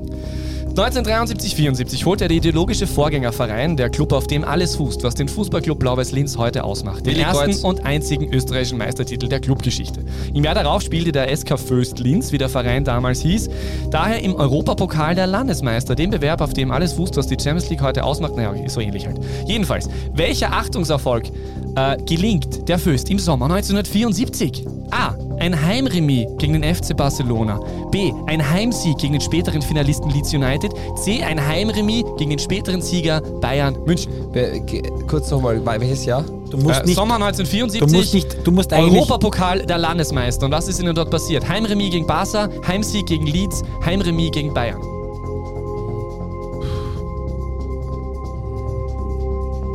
1973-74 holt er der ideologische Vorgängerverein, der Club, auf dem alles fußt, was den Fußballclub Blau-Weiß Linz heute ausmacht. Den ersten und einzigen österreichischen Meistertitel der Clubgeschichte. Im Jahr darauf spielte der SK Föst Linz, wie der Verein damals hieß, daher im Europapokal der Landesmeister, dem Bewerb, auf dem alles fußt, was die Champions League heute ausmacht. Naja, so ähnlich halt. Jedenfalls, welcher Achtungserfolg äh, gelingt der Föst im Sommer 1974? A. Ein Heimremis gegen den FC Barcelona. B. Ein Heimsieg gegen den späteren Finalisten Leeds United. C. Ein Heimremis gegen den späteren Sieger Bayern München. Ge- Kurz nochmal, welches Jahr? Du musst Äh, nicht. Sommer Du 1974. musst nicht. Du musst eigentlich. Europapokal der Landesmeister. Und was ist ihnen dort passiert? Heimremis gegen Barca, Heimsieg gegen Leeds, Heimremis gegen Bayern.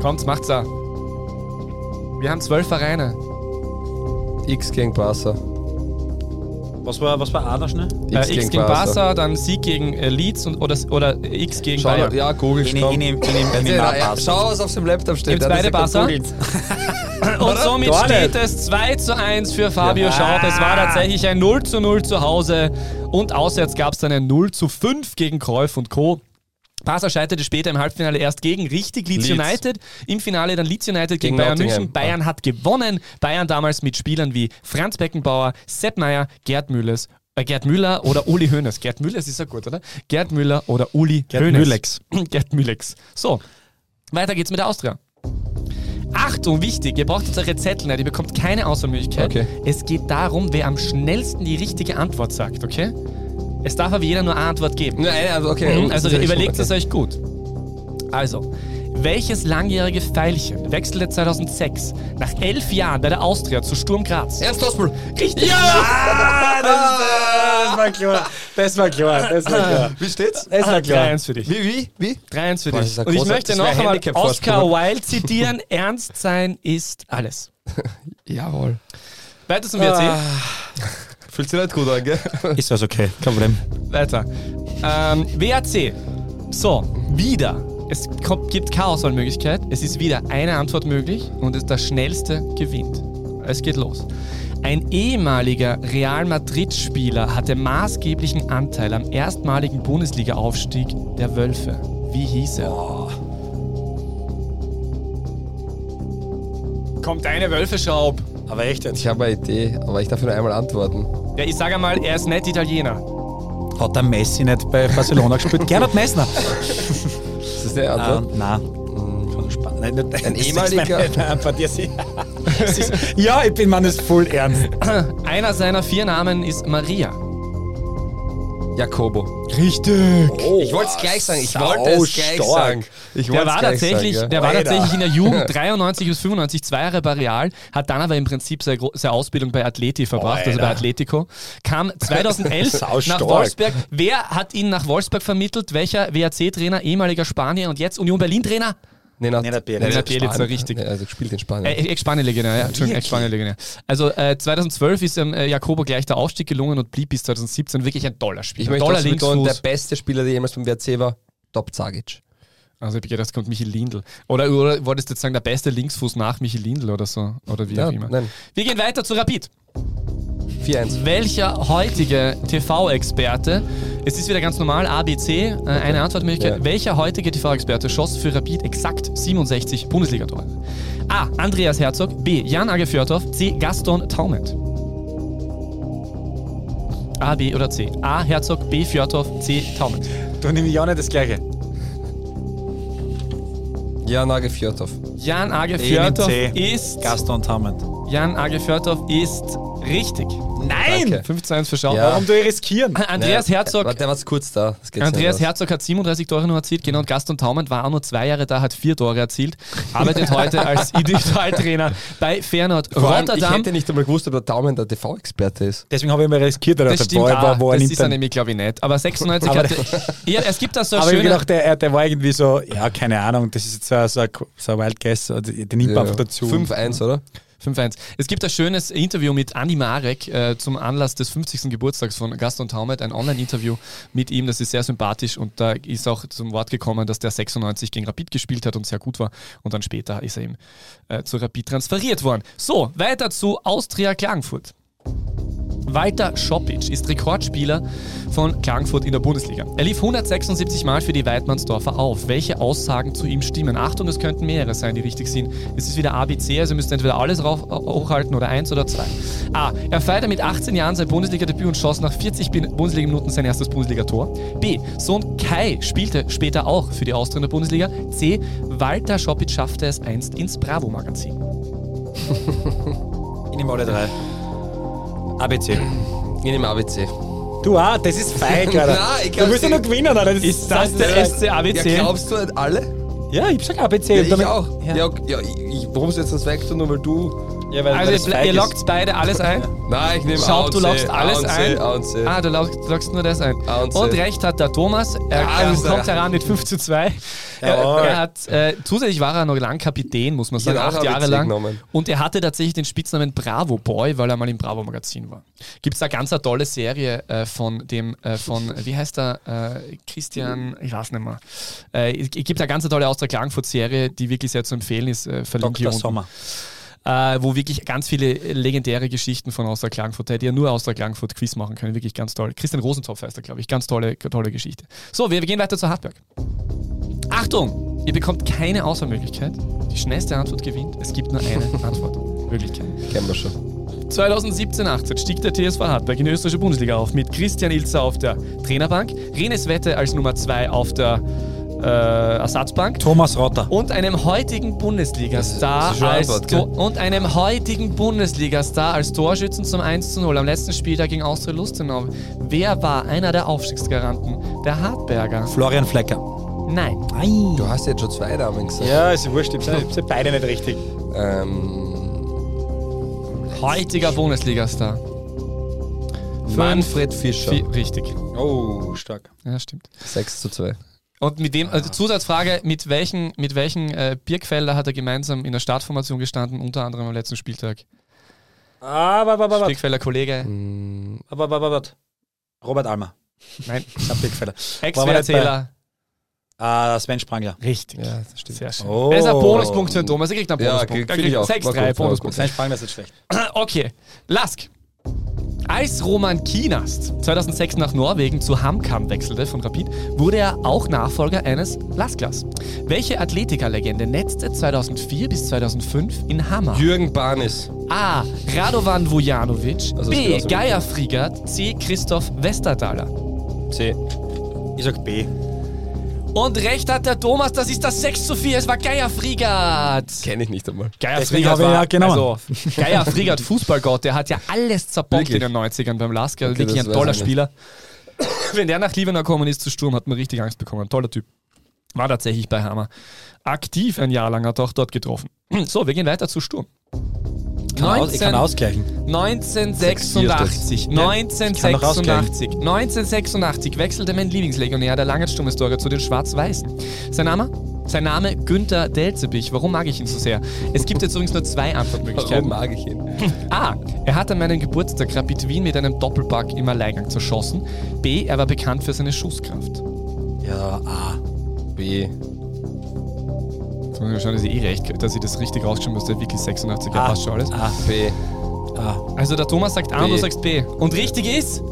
Kommt, macht's da. Wir haben zwölf Vereine. X gegen Barca. Was war, was war A noch schnell? Äh, X gegen Barca, dann Sieg gegen äh, Leeds und, oder, oder X gegen Schau, Bayern. ja, google Ich nehme ich nehm, ich nehm, ich nehm Ja, A ja, Barca. schau, was auf dem Laptop steht. Gibt's beide Barca? Und somit steht es 2 zu 1 für Fabio Ja. Schaub. Es war tatsächlich ein 0 zu 0 zu Hause und auswärts gab es dann ein 0 zu 5 gegen Cruyff und Co. Barca scheiterte später im Halbfinale erst gegen richtig Leeds, Leeds. United. Im Finale dann Leeds United gegen, Gegen Bayern Nottingham. München. Bayern hat gewonnen. Bayern damals mit Spielern wie Franz Beckenbauer, Sepp Meier, Gerd Müllers, äh, Gerd Müller oder Uli Hoeneß. Gerd Müllers ist ja gut, oder? Gerd Müller oder Uli Gerd Hoeneß. Müllex. Gerd Müllex. So, weiter geht's mit der Austria. Achtung, wichtig, ihr braucht jetzt eure Zettel nicht, ihr bekommt keine Auswahlmöglichkeit. Okay. Es geht darum, wer am schnellsten die richtige Antwort sagt, okay? Es darf aber jeder nur eine Antwort geben. Nein, also okay. Mhm, also ja überlegt es euch gut. Also, welches langjährige Pfeilchen wechselte 2006 nach elf Jahren bei der Austria zu Sturm Graz? Ernst Tospel. Richtig! Ah, das, das war klar. Das war klar. Das war klar. Wie steht's? Das war klar. 3-1 für dich. Wie, wie, wie? 3-1 für Boah, dich. Und ich möchte noch einmal. Oscar Wilde zitieren: Ernst sein ist alles. Jawohl. Weiter zum WRC. Ah. Fühlt sich nicht gut an, gell? Ist das okay? Kein Problem. Weiter. Ähm, WAC. So, wieder. Es kommt, gibt keine Auswahlmöglichkeit. Es ist wieder eine Antwort möglich und es, der Schnellste gewinnt. Es geht los. Ein ehemaliger Real Madrid-Spieler hatte maßgeblichen Anteil am erstmaligen Bundesliga-Aufstieg der Wölfe. Wie hieß er? Kommt eine Wölfe-Schaub. Aber echt jetzt. Ich habe eine Idee, aber ich darf nur einmal antworten. Ja, ich sage mal, er ist nicht Italiener. Hat der Messi nicht bei Barcelona gespielt? Gernot Messner. Das ist Ah, Antwort. nein. Schon spannend. Nein, nicht- Ein ehemaliger- Nein, Ja, ich bin man ist voll ernst. Einer seiner vier Namen ist Maria. Jakobo. Richtig. ich wollte es gleich sagen. Ich wollte es gleich stark. sagen. Ich Der war, tatsächlich, sagen, der ja. war Alter. tatsächlich in der Jugend 93 bis 95 zwei Jahre bei Real, hat dann aber im Prinzip seine, seine Ausbildung bei Atleti verbracht, also bei Alter. Atletico. Kam 2011 Sau nach stark. Wolfsburg. Wer hat ihn nach Wolfsburg vermittelt? Welcher WAC-Trainer, ehemaliger Spanier und jetzt Union Berlin-Trainer? Nenad Nenad Bielica. Nenad Bielica, Spanien. richtig. Also gespielt in Spanien. Äh, Ex-Spanien-Legionär, ja. Entschuldigung, Ex-Spanien-Legionär. Also äh, 2012 ist ähm, äh, Jakobo gleich der Aufstieg gelungen und blieb bis 2017 wirklich ein toller Spieler. ich möchte toller auch betonen, der beste Spieler, der jemals beim WRC war, Top Zagic. Also ich habe gedacht, kommt Michi Lindl. Oder, oder wolltest du jetzt sagen, der beste Linksfuß nach Michi Lindl oder so? Oder wie Ja, auch immer. nein. Wir gehen weiter zu Rapid. 4-1. Welcher heutige TV-Experte, es ist wieder ganz normal, A, B, C, äh, eine Antwortmöglichkeit. Ja. Welcher heutige TV-Experte schoss für Rapid exakt 67 Bundesligatore? A. Andreas Herzog, B. Jan Age Fjörtoff, C. Gaston Taument. A, B oder C? A. Herzog, B. Fjörtoff, C. Taument. Du nehme ich auch nicht das Gleiche. Ja, Nage Fjordhoff. Jan Age C. ist. Gaston Tammend. Jan Age Fjörtoff ist richtig. Nein! Danke. 5 zu 1 für Schau. Ja. Warum du riskieren? Andreas Herzog Der, der war kurz da. Das geht Andreas Herzog hat 37 Tore nur erzielt, genau. Und Gaston Taumann war auch nur zwei Jahre da, hat vier Tore erzielt. Arbeitet heute als Individualtrainer bei. Vor allem, ich Rotterdam. hätte nicht einmal gewusst, ob der Daumen der TV-Experte ist. Deswegen habe ich mal riskiert, dass Das der stimmt Boy war, wo er das ist er nämlich, glaube ich, nicht. Aber 96 Aber hatte... Ja, es gibt da so Aber ich schöne... habe gedacht, der, der war irgendwie so, ja, keine Ahnung, das ist jetzt so, so, ein, so ein Wild Guess, den nimmt man einfach dazu. 5-1, oder? 5-1. Es gibt ein schönes Interview mit Andi Marek äh, zum Anlass des 50. Geburtstags von Gaston Taumet, ein Online-Interview mit ihm, das ist sehr sympathisch und da ist auch zum Wort gekommen, dass der 96 gegen Rapid gespielt hat und sehr gut war und dann später ist er ihm äh, zu Rapid transferiert worden. So, weiter zu Austria Klagenfurt. Walter Schopic ist Rekordspieler von Klagenfurt in der Bundesliga. Er lief 176 Mal für die Weidmannsdorfer auf. Welche Aussagen zu ihm stimmen? Achtung, es könnten mehrere sein, die richtig sind. Es ist wieder ABC, also ihr müsst entweder alles rauf, äh, hochhalten oder eins oder zwei. A. Er feierte mit 18 Jahren sein Bundesliga-Debüt und schoss nach 40 Bin- Bundesliga-Minuten sein erstes Bundesligator. B. Sohn Kai spielte später auch für die Austria in der Bundesliga. C. Walter Schopic schaffte es einst ins Bravo-Magazin. Ich nehme alle drei. ABC. Ich nehme ABC. Du auch, das ist feig, Alter. Nein, ich du willst ja noch gewinnen, Alter. Das Ist das der Ja, SC-ABC? glaubst du alle? Ja, ich sag ABC. Ja, ich auch. Ja, Ja, ja, ich, warum ist jetzt das weg tun, nur weil du. Ja weil, Also weil ihr, ihr lockt beide alles ein? Nein, ich nehme Schaut, und du lockst A alles und C, ein. A und C. Ah, du lockst, lockst nur das ein. A und C. Und recht hat der Thomas. Er, Ja, er kommt er. heran mit 5 zu 2. Er, er hat, äh, zusätzlich war er noch lang Kapitän, muss man sagen, auch acht Jahre lang. genommen. Und er hatte tatsächlich den Spitznamen Bravo Boy, weil er mal im Bravo Magazin war. Gibt es da ganz eine tolle Serie äh, von dem, äh, von, wie heißt er, äh, Christian, ich weiß nicht mehr. Äh, es gibt eine ganz tolle Austria Klagenfurt Serie, die wirklich sehr zu empfehlen ist. Äh, Dr. unten Sommer. Äh, wo wirklich ganz viele legendäre Geschichten von Austria Klagenfurt, hätte ja nur Austria Klagenfurt Quiz machen können, wirklich ganz toll. Christian Rosentopf heißt er, glaube ich, ganz tolle, tolle Geschichte. So, wir, wir gehen weiter zu Hartberg. Achtung, ihr bekommt keine Auswahlmöglichkeit. Die schnellste Antwort gewinnt. Es gibt nur eine Antwortmöglichkeit. Kennen wir schon. 2017-18 stieg der TSV Hartberg in die österreichische Bundesliga auf mit Christian Ilzer auf der Trainerbank, Renes Wette als Nummer 2 auf der äh, Ersatzbank Thomas Rotter. und einem heutigen Bundesliga-Star Das eine als Antwort, und einem heutigen Bundesliga-Star als Torschützen zum 1 zu 0 am letzten Spieltag gegen Austria Lustenau. Wer war einer der Aufstiegsgaranten? Der Hartberger. Florian Flecker. Nein. Nein. Du hast jetzt schon zwei Namen gesagt. Ja, ist wurscht, ich ja beide nicht richtig. Ähm, Heutiger Bundesliga-Star. Manfred Fischer. Vi- Richtig. Oh, stark. Ja, stimmt. 6 zu 2. Und mit dem, also Zusatzfrage, mit welchen, mit welchen äh, Birkfelder hat er gemeinsam in der Startformation gestanden, unter anderem am letzten Spieltag? Aber, aber, aber, Birkfelder Kollege? aber, aber, aber, Robert Almer. Nein. Sag Bigfeller. Ex-Erzähler? Ah, Sven Sprangler. Richtig. Ja, das stimmt. Sehr schön. Oh. Das ist ein Bonuspunkt für den Thomas. Er kriegt einen Ja, Bonuspunkt. krieg- Er krieg ich auch. 6-3 War gut, war Bonuspunkt. Sven Sprangler ist nicht schlecht. Okay, Lask. Als Roman Kienast 2006 nach Norwegen zu Hamkam wechselte von Rapid, wurde er auch Nachfolger eines Lasklas. Welche Athletikerlegende netzte 2004 bis 2005 in Hammer? Jürgen Barnis. A. Radovan Vujanovic. Also B. Geier Frigert. C. Christoph Westerdaler. C. Ich sag B. Und recht hat der Thomas, das ist das 6 zu 4. Es war Geier Frigert. Kenne ich nicht einmal. Geier habe ihn war, auch genommen. also, Geier Frigert, Fußballgott, der hat ja alles zerbombt Wirklich? in den 90ern beim Lask. Also Okay, wirklich ein toller. Spieler. Wenn der nach Liebenau gekommen ist zu Sturm, hat man richtig Angst bekommen. Toller Typ. War tatsächlich bei Hammer. Aktiv ein Jahr lang, hat auch dort getroffen. So, wir gehen weiter zu Sturm. Kann aus, ich kann ausgleichen. 1986. kann noch 1986. 1986 wechselte mein Lieblingslegionär der Langenstummestore zu den Schwarz-Weißen. Sein Name? Sein Name Günther Delzebich. Warum mag ich ihn so sehr? Es gibt jetzt übrigens nur zwei Warum Antwortmöglichkeiten. mag ich ihn? A. Er hat an meinem Geburtstag Rapid Wien mit einem Doppelpack im Alleingang zerschossen. B. Er war bekannt für seine Schusskraft. Ja, A. B. Jetzt muss ich mal schauen, dass ich eh recht, dass ich das richtig rausgeschrieben habe, dass der wirklich 86 Jahre Ah. passt schon alles. Ah, B. ah. Also der Thomas sagt A und B. du sagst B. Und richtig ist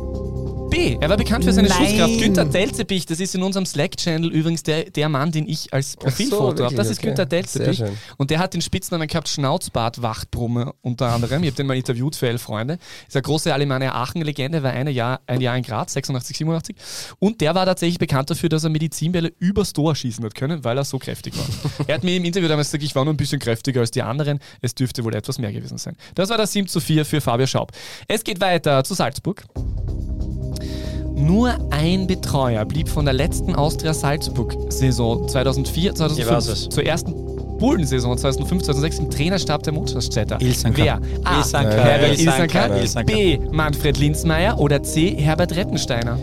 B. Er war bekannt für seine Nein. Schusskraft. Günther Delzebich, das ist in unserem Slack-Channel übrigens der, der Mann, den ich als Profilfoto habe. wirklich? Das ist Okay. Günther Sehr Delzebich. Und der hat den Spitznamen gehabt Schnauzbart-Wachtbrumme unter anderem. Ich habe den mal interviewt für elf Freunde. Ist eine große Alemannia Aachen-Legende, war eine Jahr, ein Jahr in Graz, 86, 87. Und der war tatsächlich bekannt dafür, dass er Medizinbälle übers Tor schießen hat können, weil er so kräftig war. er hat mir im Interview damals gesagt, ich war nur ein bisschen kräftiger als die anderen. Es dürfte wohl etwas mehr gewesen sein. Das war das 7 zu 4 für Fabio Schaub. Es geht weiter zu Salzburg. Nur ein Betreuer blieb von der letzten Austria Salzburg-Saison 2004, 2005 Ich weiß es. zur ersten Bullensaison 2005, 2006 im Trainerstab der Mutterstädter. Wer? A. Ilsanker. Herbert Ilsanker. B. Manfred Linzmeier. Oder C. Herbert Rettensteiner.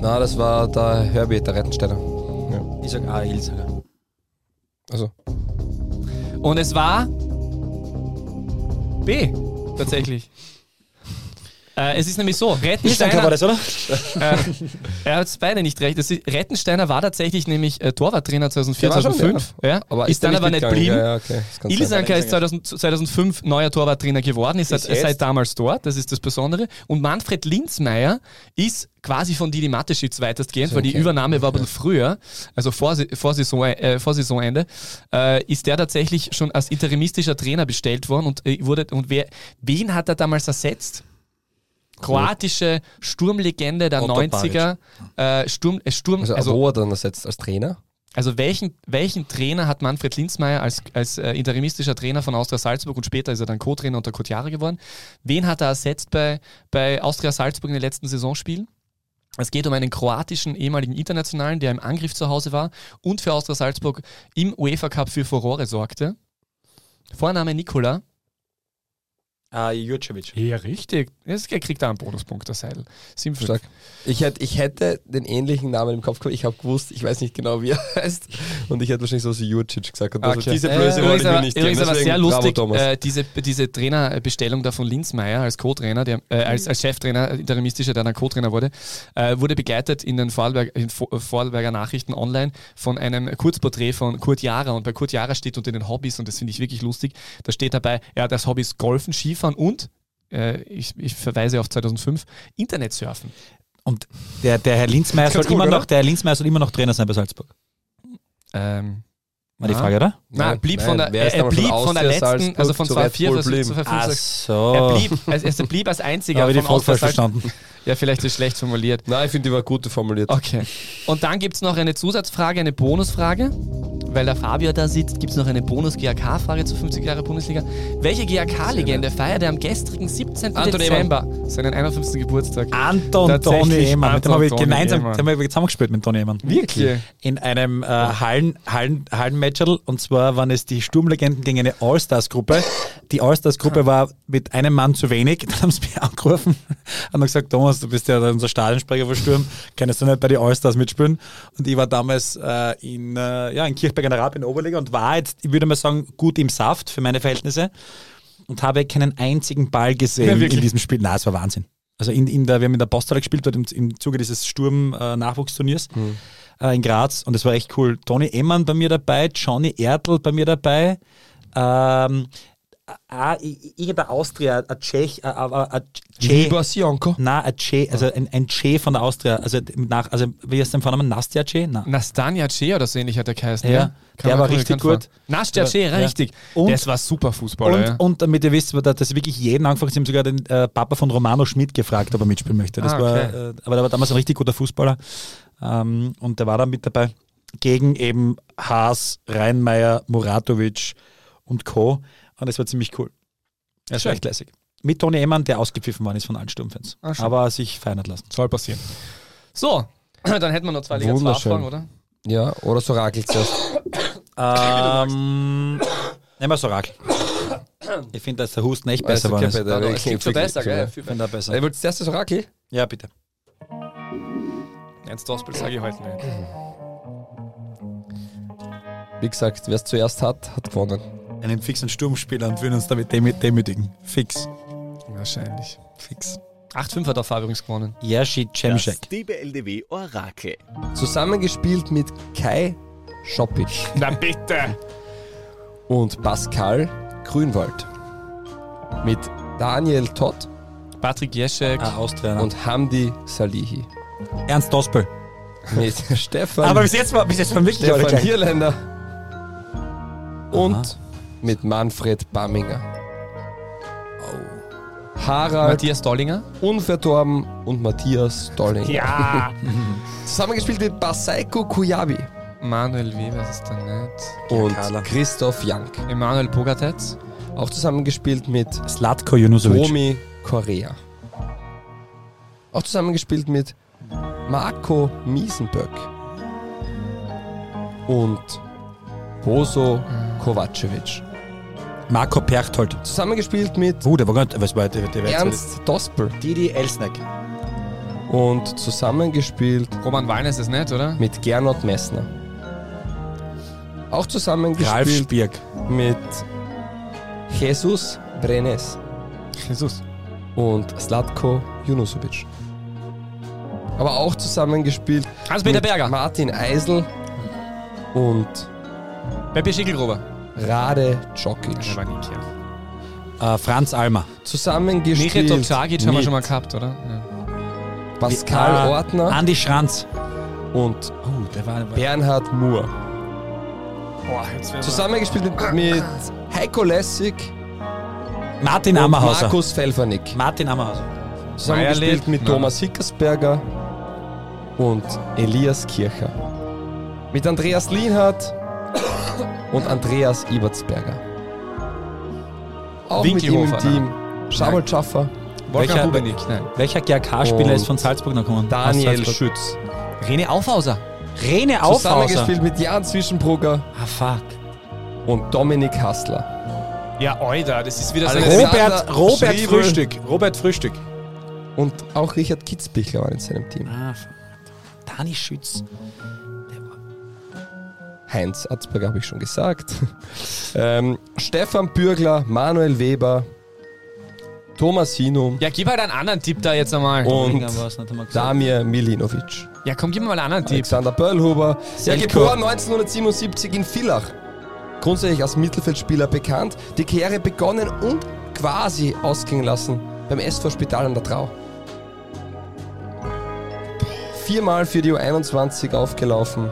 Na, das war der Herbie, der Rettensteiner. Ich sag A, Ilsager. Also, Und es war B. Tatsächlich. Äh, es ist nämlich so, Ilsanker war Rettensteiner, das, oder? äh, er hat beide nicht recht. Ist, Rettensteiner war tatsächlich nämlich äh, Torwarttrainer 2004, Der war schon, 2005. Ja. aber ist dann der aber nicht geblieben. Ja, ja, okay. Ilsanker ist 2000, 2005 neuer Torwarttrainer geworden, ist, Ist seit, jetzt? seit damals dort, das ist das Besondere. Und Manfred Linzmeier ist quasi von Didi Mateschitz weitestgehend, weil die okay. Übernahme war ein bisschen früher, also vor, vor, Saison, äh, vor Saisonende, äh, ist der tatsächlich schon als interimistischer Trainer bestellt worden und äh, wurde, und wer, wen hat er damals ersetzt? Kroatische Sturmlegende der Otto 90er. Äh, Sturm, äh, Sturm, Also, also, wo er dann ersetzt? Als Trainer? also welchen, welchen Trainer hat Manfred Linzmeier als, als äh, interimistischer Trainer von Austria Salzburg und später ist er dann Co-Trainer unter Kotjara geworden? Wen hat er ersetzt bei, bei Austria Salzburg in den letzten Saisonspielen? Es geht um einen kroatischen ehemaligen Internationalen, der im Angriff zu Hause war und für Austria Salzburg im UEFA Cup für Furore sorgte. Vorname Nikola. Ah, Jurcevic. Ja, richtig. Jetzt kriegt er einen Bonuspunkt, der Seidel. 7 Stark. Ich hätte, ich hätte den ähnlichen Namen im Kopf gehabt. Ich habe gewusst, ich weiß nicht genau, wie er heißt. Und ich hätte wahrscheinlich so Jurcic gesagt. Also Okay. diese Äh, Blöße wollte übrigens ich mir aber- nicht Übrigens aber sehr lustig, äh, diese, diese Trainerbestellung da von Linzmeier als Co-Trainer, der, äh, als, als Cheftrainer, äh, interimistischer, der dann Co-Trainer wurde, äh, wurde begleitet in den Vorarlberg, in Vo- Vorarlberger Nachrichten online von einem Kurzporträt von Kurt Jara. Und bei Kurt Jara steht unter den Hobbys, und das finde ich wirklich lustig, da steht dabei, er hat als Hobbys Golfen, Skifahren und äh, ich, ich verweise auf 2005, Internetsurfen. Und der, der Herr Linzmeier soll cool, immer oder? noch, der Herr Linzmeier soll immer noch Trainer sein bei Salzburg. Ähm, War die. Frage, oder? na, er blieb von der, er, er blieb von der letzten, Salzburg also von zu Red 2004 Bull bis blieben? zu 5, Ach 6. so. Er blieb, also er blieb als einziger habe ich die von Frage falsch verstanden. Ja, vielleicht ist schlecht formuliert. Nein, ich finde, die war gut formuliert. Okay. Und dann gibt es noch eine Zusatzfrage, eine Bonusfrage. Weil der Fabio da sitzt, gibt es noch eine Bonus-GAK-Frage zu 50 Jahre Bundesliga. Welche GAK-Legende feierte am gestrigen 17. Anton Dezember seinen 51. Geburtstag? Anton Toni Emann. Mit dem habe ich gemeinsam haben wir zusammengespielt mit Toni Emann. Wirklich? In einem äh, Hallen, Hallen, Hallenmatcherl und zwar waren es die Sturmlegenden gegen eine All-Stars-Gruppe. Die All-Stars-Gruppe war mit einem Mann zu wenig. Dann haben sie mich angerufen und haben gesagt, Thomas, du bist ja unser Stadionsprecher von Sturm, kannst du nicht bei den All-Stars mitspielen? Und ich war damals äh, in, äh, ja, in Kirchberg an der Rab in der Oberliga und war jetzt, ich würde mal sagen, gut im Saft für meine Verhältnisse und habe keinen einzigen Ball Ja, gesehen wirklich? in diesem Spiel. Na, es war Wahnsinn. Also in, in der, wir haben in der Posthalle gespielt, dort im, im Zuge dieses Sturm-Nachwuchsturniers äh, in Graz und das war echt cool. Toni Emann bei mir dabei, Johnny Ertl bei mir dabei, ähm, ah, i- irgendein Austria, ein Tschech, ein, Tschech, na, ein Tschech, also ein, ein Tschech von der Austria, also nach, also wie heißt der Vorname? Nastja Tschech? Na. Nastanja Ce oder so ähnlich hat der geheißen. Ja, Kam der war richtig gut. Nastja Ja. richtig. Und- das war super Fußballer. ja. Und, und damit ihr wisst, dass das wirklich jeden angefragt sie haben sogar den äh, Papa von Romano Schmidt gefragt, ob er mitspielen möchte. Das Ah, war, okay. äh, aber der war damals ein richtig guter Fußballer ähm, und der war da mit dabei gegen eben Haas, Reinmeier, Muratovic und Co. Und das war ziemlich cool. Das war echt lässig. Mit Toni Emann, der ausgepfiffen worden ist von allen Sturmfans. Ah, schön. aber sich feiern hat lassen. Soll passieren. So, dann hätten wir noch zwei Liga 2 Wunderschön. Fragen, oder? Ja, oder so Rakel zuerst. Ähm, nehmen wir Sorakel. Ich finde, dass der Husten echt besser Also, war. okay, Ich bitte. Ja, es klingt so besser, gell? Viel finde er besser. Ey, wolltest du das Rakel? Ja, bitte. Ernst Dospel sage ich heute nicht. Wie gesagt, wer es zuerst hat, hat gewonnen. Einen fixen Sturmspieler und würden uns damit demü- demütigen. Fix. Wahrscheinlich. Fix. 8-5 hat der Fabio übrigens gewonnen. Yashi Das Cemschek. DBLDW Orakel. Zusammengespielt mit Kai Schoppic. Na bitte! und Pascal Grünwald. Mit Daniel Todd Patrick Jeschek. Ah. Und Hamdi Salihi. Ernst Dospel. Mit Stefan, Aber bis jetzt war, bis jetzt waren wirklich Stefan gleich. Hirländer und Aha. Mit Manfred Bamminger. Harald Matthias Dollinger. Unverdorben und Matthias Dolling. Ja. Zusammengespielt mit Basaiko Kuyabi Manuel Weber ist da nicht. und Carla. Christoph Jank. Emanuel Pogatetz. Auch zusammengespielt mit Slatko Junusovic. Romy Korea. Auch zusammengespielt mit Marco Miesenböck und Boso Kovacevic. Marco Perchtold. Zusammengespielt mit Uh, der war gar nicht, was war der, der Ernst Dospel Didi Elsneck. und zusammengespielt Roman Wallner ist es nicht, oder? mit Gernot Messner. Auch Ralf zusammengespielt Spierk. mit Jesus Brenes Jesus. und Slatko Junusovic. Aber auch zusammengespielt Hans-Peter mit Berger. Martin Eisel und Pepe Schickelgruber. Rade Djokic. Äh, Franz Almer. Zusammengespielt Tokcagic haben wir mit schon mal gehabt, oder? Ja. Pascal Äh, Ortner Andi Schranz. und Oh, der war, Bernhard Moore. Boah, jetzt Zusammengespielt mit, mit Heiko Lessig Martin und Ammerhauser. Markus Pfeffernick. Martin Ammerhauser. Zusammengespielt Meierle. mit Ja. Thomas Hickersberger und Elias Kircher. Mit Andreas Lienhardt und Andreas Ibertsberger. Auch mit ihm im Team Schabel Schaffer, Wolfgang Welcher- Bubenik, nein. Welcher GRK-Spieler ist von Salzburg noch gekommen? Daniel Salzburg. Schütz. René Aufhauser. Rene Aufhauser. Zusammengespielt mit Jan Zwischenbrugger Ah, fuck. und Dominik Hassler. Ja, Oida, das ist wieder so. Robert, Robert Schriebel. Frühstück. Robert Frühstück. Und auch Richard Kitzbichler war in seinem Team. Ah, fuck. Dani Schütz. Heinz Atzberger habe ich schon gesagt. ähm, Stefan Bürgler, Manuel Weber, Thomas Hinum Ja, gib halt einen anderen Tipp da jetzt einmal. und. Damir Milinovic. Ja, komm, gib mir mal einen anderen Tipp. Alexander Böllhuber, ja, Selko. geboren 1977 in Villach. Grundsätzlich als Mittelfeldspieler bekannt, die Karriere begonnen und quasi ausgehen lassen beim SV Spital an der Trau. Viermal für die U21 aufgelaufen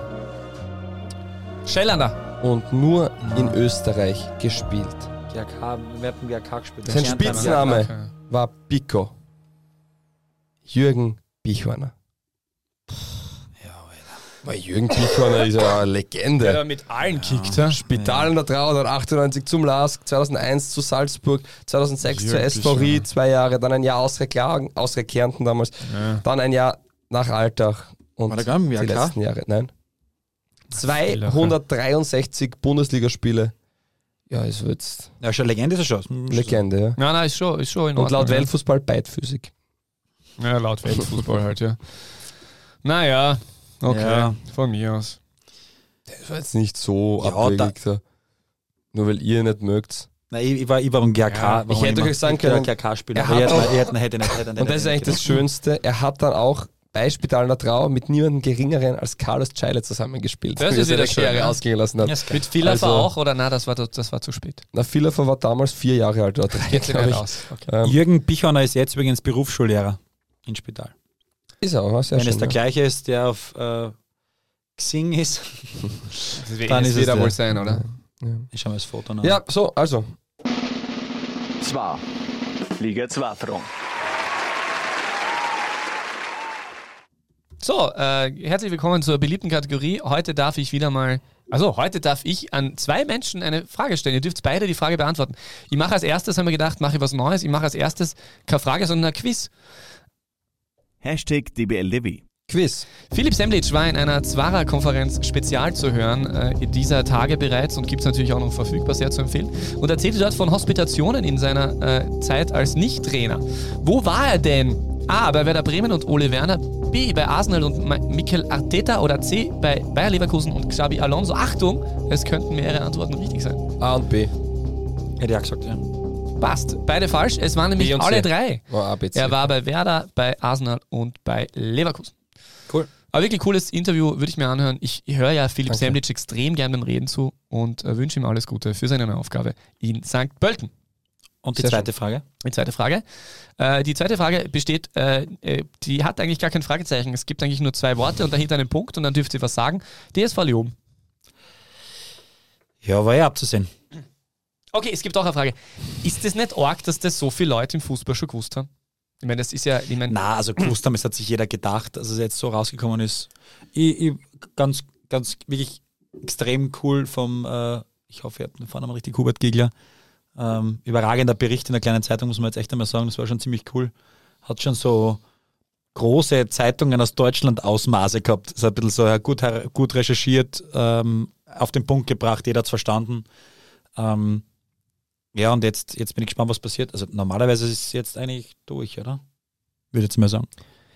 Schellander. und nur in Österreich gespielt. GRK, wer hat den GRK gespielt? Sein. Spitzname war Pico. Jürgen Bichhorner. Weil Jürgen Bichhorner ist ja eine Legende. Der mit allen kickt, ja. Spital an der Trau, dann 98 zum LASK, 2001 zu Salzburg, 2006 zur Jürgen SV Bichhorner. Ried, zwei Jahre, dann ein Jahr Austria Kärnten damals, dann ein Jahr nach Altach und War der die letzten Jahre, nein. 263 Bundesligaspiele. Ja, ist jetzt Ja, schon Legende ist er schon. Legende, ja. Nein, nein, ist schon, ist schon in Und laut Ordnung. Weltfußball beidfüßig. Ja, laut Weltfußball halt, ja. Naja, okay, Ja. von mir aus. Das war jetzt nicht so Ja, abwegig. Da. Nur weil ihr nicht mögt. Nein, ich, war, ich war beim GRK. Ja, ich hätte euch sagen können, er hat hätte, ich hätte, hätte. Hätte nicht Und das ist eigentlich das Schönste. Er hat dann auch bei Trau mit niemandem geringeren als Carlos Scheile zusammengespielt. Das er ist wieder schön, ja. ausgehen lassen hat. Ja. Mit Villafer Also- auch oder na, das war, das war zu spät. Na, Villafer war damals vier Jahre alt. Oder drei, Jetzt ich. raus. Okay. Ähm, Jürgen Bichorner ist jetzt übrigens Berufsschullehrer in Spital. ist er auch, sehr Wenn schön. es der ja. gleiche ist, der auf äh, Xing ist, Dann es ist es wieder der. wohl sein, oder? ich schaue mir das Foto nach. Ja, so, also. Zwar. Liga 2 Front. So, äh, herzlich willkommen zur beliebten Kategorie. Heute darf ich wieder mal, also heute darf ich an zwei Menschen eine Frage stellen. Ihr dürft beide die Frage beantworten. Ich mache als erstes, haben wir gedacht, mache ich was Neues. Ich mache als erstes keine Frage, sondern ein Quiz. Hashtag DBLDW. Quiz. Philipp Semlitsch war in einer Zwara-Konferenz spezial zu hören, äh, dieser Tage bereits und gibt es natürlich auch noch verfügbar, sehr zu empfehlen. Und erzählte dort von Hospitationen in seiner äh, Zeit als Nicht-Trainer. Wo war er denn? A. Bei Werder Bremen und Ole Werner. B. Bei Arsenal und Mikel Arteta. Oder C. Bei Bayer Leverkusen und Xabi Alonso. Achtung, es könnten mehrere Antworten richtig sein. A und B. Hätte ich auch gesagt, ja. Passt. Beide falsch. Es waren nämlich und C. alle drei. Oh, A, B, C. Er war bei Werder, bei Arsenal und bei Leverkusen. Cool. Aber wirklich cooles Interview, würde ich mir anhören. Ich, ich höre ja Philipp Danke. Semlitsch extrem gern beim Reden zu und äh, wünsche ihm alles Gute für seine neue Aufgabe in St. Pölten. Und die Sehr zweite Frage? Die zweite Frage. Äh, die zweite Frage besteht, äh, äh, die hat eigentlich gar kein Fragezeichen. Es gibt eigentlich nur zwei Worte und dahinter einen Punkt und dann dürft ihr was sagen. DSV Leoben. Ja, war ja abzusehen. Okay, es gibt auch eine Frage. Ist das nicht arg, dass das so viele Leute im Fußball schon gewusst haben? Ich meine, das ist ja, ich meine, Na, also gewusst haben, es hat sich jeder gedacht, dass es jetzt so rausgekommen ist. Ich, ich, ganz, ganz wirklich extrem cool vom, äh, ich hoffe, ihr habt den Vornamen richtig, Hubert Giegler. Ähm, überragender Bericht in der kleinen Zeitung, muss man jetzt echt einmal sagen, das war schon ziemlich cool. Hat schon so große Zeitungen aus Deutschland Ausmaße gehabt. Das ist ein bisschen so gut, gut recherchiert, ähm, auf den Punkt gebracht, jeder hat es verstanden. Ähm, ja, und jetzt, jetzt bin ich gespannt, was passiert. Also normalerweise ist es jetzt eigentlich durch, oder? Würde ich jetzt mal sagen.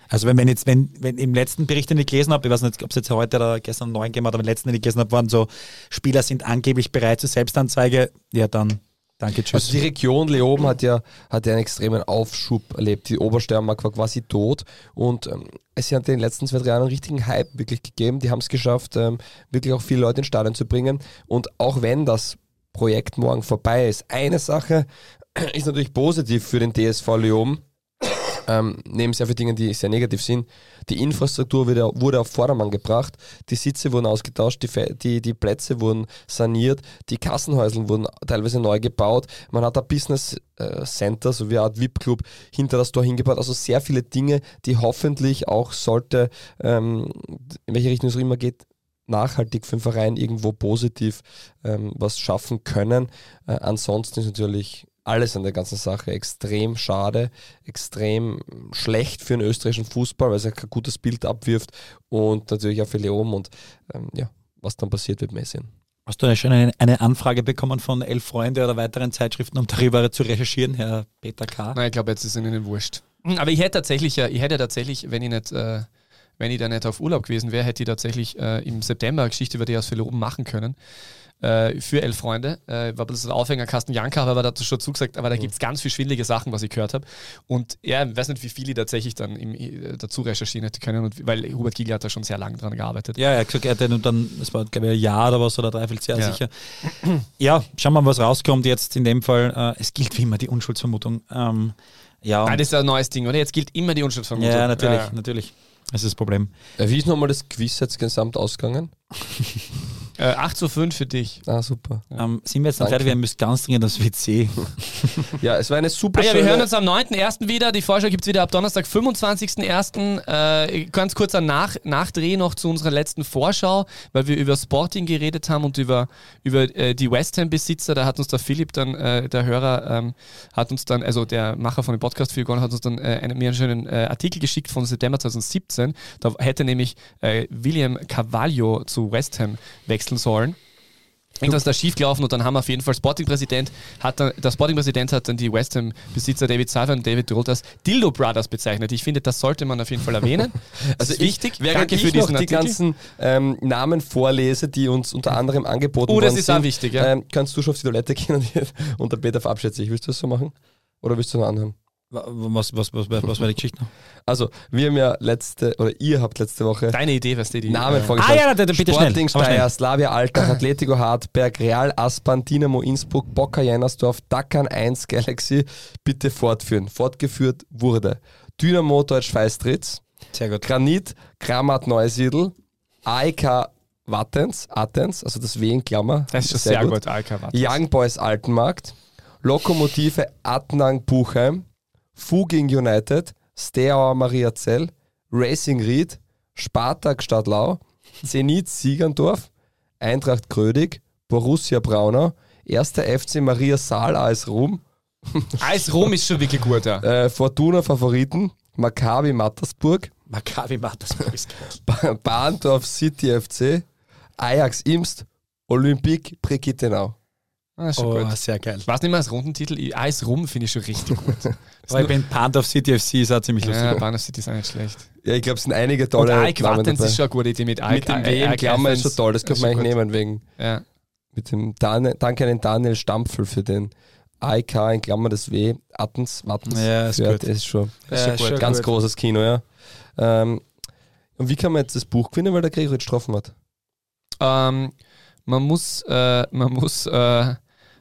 Also wenn, wenn jetzt, wenn, wenn im letzten Bericht, den ich gelesen habe, ich weiß nicht, ob es jetzt heute oder gestern neun gegeben hat, aber im letzten, den ich gelesen habe, waren so, Spieler sind angeblich bereit zur Selbstanzeige, ja dann, danke, tschüss. Also die Region Leoben hat ja, hat ja einen extremen Aufschub erlebt. Die Obersteiermark war quasi tot und ähm, es hat in den letzten zwei, drei Jahren einen richtigen Hype wirklich gegeben. Die haben es geschafft, ähm, wirklich auch viele Leute ins Stadion zu bringen. Und auch wenn das Projekt morgen vorbei ist, eine Sache ist natürlich positiv für den DSV Leoben. Ähm, neben sehr vielen Dingen, die sehr negativ sind. Die Infrastruktur wurde, wurde auf Vordermann gebracht, die Sitze wurden ausgetauscht, die, die, die Plätze wurden saniert, die Kassenhäuser wurden teilweise neu gebaut. Man hat ein Business äh, Center, so wie eine Art VIP-Club, hinter das Tor hingebaut. Also sehr viele Dinge, die hoffentlich auch sollte, ähm, in welche Richtung es auch immer geht, nachhaltig für den Verein irgendwo positiv ähm, was schaffen können. Äh, ansonsten ist natürlich alles an der ganzen Sache extrem schade, extrem schlecht für den österreichischen Fußball, weil es ja kein gutes Bild abwirft und natürlich auch für Leoben und ähm, ja, was dann passiert, wird man eh sehen. Hast du schon eine, Anfrage bekommen von Elf Freunde oder weiteren Zeitschriften, um darüber zu recherchieren, Herr Peter K.? Nein, ich glaube, jetzt ist es ihnen wurscht. Aber ich hätte tatsächlich, ja, ich hätte tatsächlich, wenn ich nicht, äh, wenn ich da nicht auf Urlaub gewesen wäre, hätte ich tatsächlich äh, im September eine Geschichte über die aus oben machen können. Äh, für elf Freunde. Äh, war ein bisschen der Aufhänger Carsten Janka, aber dazu schon zugesagt, aber da gibt es ganz viel schwindelige Sachen, was ich gehört habe. Und ja, ich weiß nicht, wie viele ich tatsächlich dann im, äh, dazu recherchieren hätte können, und, weil Hubert Giegler hat da schon sehr lange dran gearbeitet. Ja, er hat gesagt, er hat dann, es war glaube ich ein Jahr oder was oder dreiviertel Jahr Ja. sicher. Ja, schauen wir mal, was rauskommt jetzt in dem Fall. Äh, es gilt wie immer die Unschuldsvermutung. Ähm, ja, Ah, und, das ist ein neues Ding, oder? Jetzt gilt immer die Unschuldsvermutung. ja, natürlich, Ja. natürlich. Das ist das Problem. Äh, wie ist nochmal das Quiz jetzt gesamt ausgegangen? Äh, 8 zu 5 für dich. Ah, super. Ähm, sind wir jetzt noch fertig? Wir müssen ganz dringend das WC. Ja, es war eine super Ah ja, wir hören uns am 9.1. wieder. Die Vorschau gibt es wieder ab Donnerstag, 25.1. Äh, ganz kurzer Nach Nachdreh noch zu unserer letzten Vorschau, weil wir über Sporting geredet haben und über, über äh, die West Ham-Besitzer. Da hat uns der Philipp dann, äh, der Hörer, ähm, hat uns dann, also der Macher von dem Podcast Figon hat uns dann äh, einen, mir einen schönen äh, Artikel geschickt von September 2017. Da hätte nämlich äh, William Carvalho zu West Ham wechseln sollen. Irgendwas ist da schiefgelaufen und dann haben wir auf jeden Fall Sporting-Präsident, hat dann, der Sporting-Präsident hat dann die West Ham-Besitzer David Seifer und David Droth als Dildo Brothers bezeichnet. Ich finde, das sollte man auf jeden Fall erwähnen. Also ich, wichtig. während Danke ich für diesen noch die Artikel. ganzen ähm, Namen vorlese, die uns unter anderem angeboten Oh, das ist auch wichtig, ja. ähm, kannst du schon auf die Toilette gehen und, und der Peter verabschiedet sich. Willst du das so machen? Oder willst du noch anhören? Was, was, was, was, war die Geschichte noch? Also, wir haben ja letzte, oder ihr habt letzte Woche Deine Idee, was die, die Namen vorgestellt. Ah, ja, bitte schnell, Sporting aber Steyr. Slavia Alltag, Atletico Hartberg, Real Aspern, Dynamo Innsbruck, Boca Jennersdorf, Dakan 1 Galaxy bitte fortführen. Fortgeführt wurde. Dynamo Deutsch Feistritz, Sehr gut. Granit Kramat Neusiedl, AEK Wattens, Athens, also das W in Klammer. Das ist schon sehr, gut, Alka, warte. Young Boys Altenmarkt, Lokomotive Adnang Buchheim, Fuging United, Steaua Maria Zell, Racing Ried, Spartak Stadtlau, Zenit Siegerndorf, Eintracht Grödig, Borussia Braunau, 1. FC Maria Saal AS Rum, Eis Rom ist schon wirklich gut, ja. äh, Fortuna Favoriten, Maccabi Mattersburg, Maccabi Mattersburg ist geil. Ba- Bahndorf City FC, Ajax Imst, Olympique Brigittenau. Ah, ist schon Oh, gut. sehr geil. Was nicht mehr als Rundentitel? Ich- Eis Rum finde ich schon richtig gut. Aber ich bin Pandorf City FC, ist auch ziemlich lustig. ja, Bahnhof City ist auch nicht schlecht. Ja, ich glaube, es sind einige Und tolle Aik Namen Wattens dabei. ist schon eine gute Idee mit Aik. Mit dem W in Aik Klammer ist schon toll, das könnte man eigentlich nehmen wegen Ja. mit dem Daniel, danke an den Daniel Stampfel für den AIK in Klammer das W, Attens, Wattens. Ja, ist gut. Das ist schon ist schon gut. ganz gut. großes Kino, ja. Ähm, Und wie kann man jetzt das Buch gewinnen, weil der Gregoritsch getroffen hat? Ähm, man muss, äh, man muss, äh,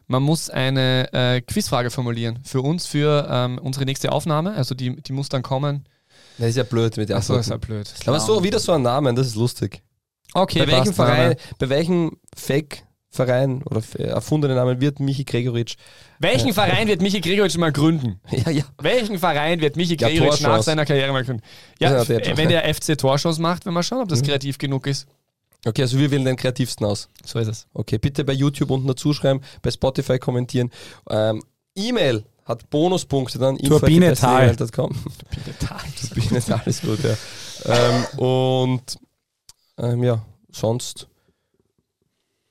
man muss eine äh, Quizfrage formulieren für uns, für ähm, unsere nächste Aufnahme. Also die, die muss dann kommen. Das ist ja blöd mit der Achso, ist ja blöd. Aber so wieder so ein Namen, das ist lustig. Okay, bei, welchem Verein, bei welchem Fake-Verein oder f- erfundenen Namen wird Michi Gregoritsch? Welchen Verein wird Michi Gregoritsch mal gründen? Ja, ja. Welchen Verein wird Michi Ja, Gregoritsch nach Torchance. seiner Karriere mal gründen? Ja, Ja, der- wenn der FC Torschance macht, wenn wir schauen, ob das kreativ genug ist. Okay, also wir wählen den kreativsten aus. So ist es. Okay, bitte bei YouTube unten dazu schreiben, bei Spotify kommentieren. Ähm, E-Mail hat Bonuspunkte dann. Turbine Tal. info@bestelegeld.com. Turbine Tal ist gut, ja. ähm, und ähm, ja, sonst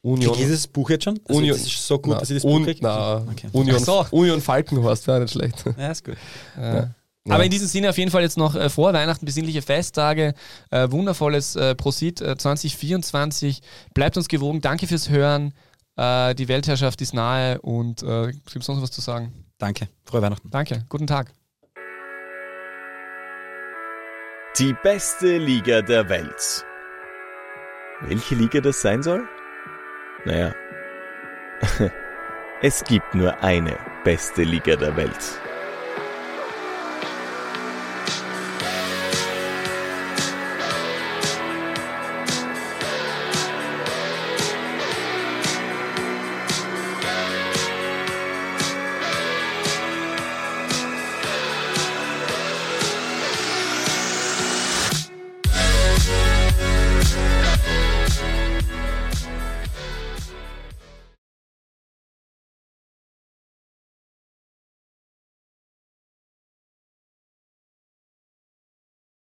Union. Krieg ich dieses Buch jetzt schon? Also Union- das ist so gut, Na, dass ich das Buch kriege? na, Okay. Union, so. Union Falkenhorst wäre nicht schlecht. Ja, ist gut. Äh, Aber in diesem Sinne auf jeden Fall jetzt noch äh, vor Weihnachten besinnliche Festtage, äh, wundervolles äh, Prosit äh, 2024. Bleibt uns gewogen. Danke fürs Hören. Äh, die Weltherrschaft ist nahe und äh, gibt es noch was zu sagen? Danke. Frohe Weihnachten. Danke. Guten Tag. Die beste Liga der Welt. Welche Liga das sein soll? Naja, es gibt nur eine beste Liga der Welt.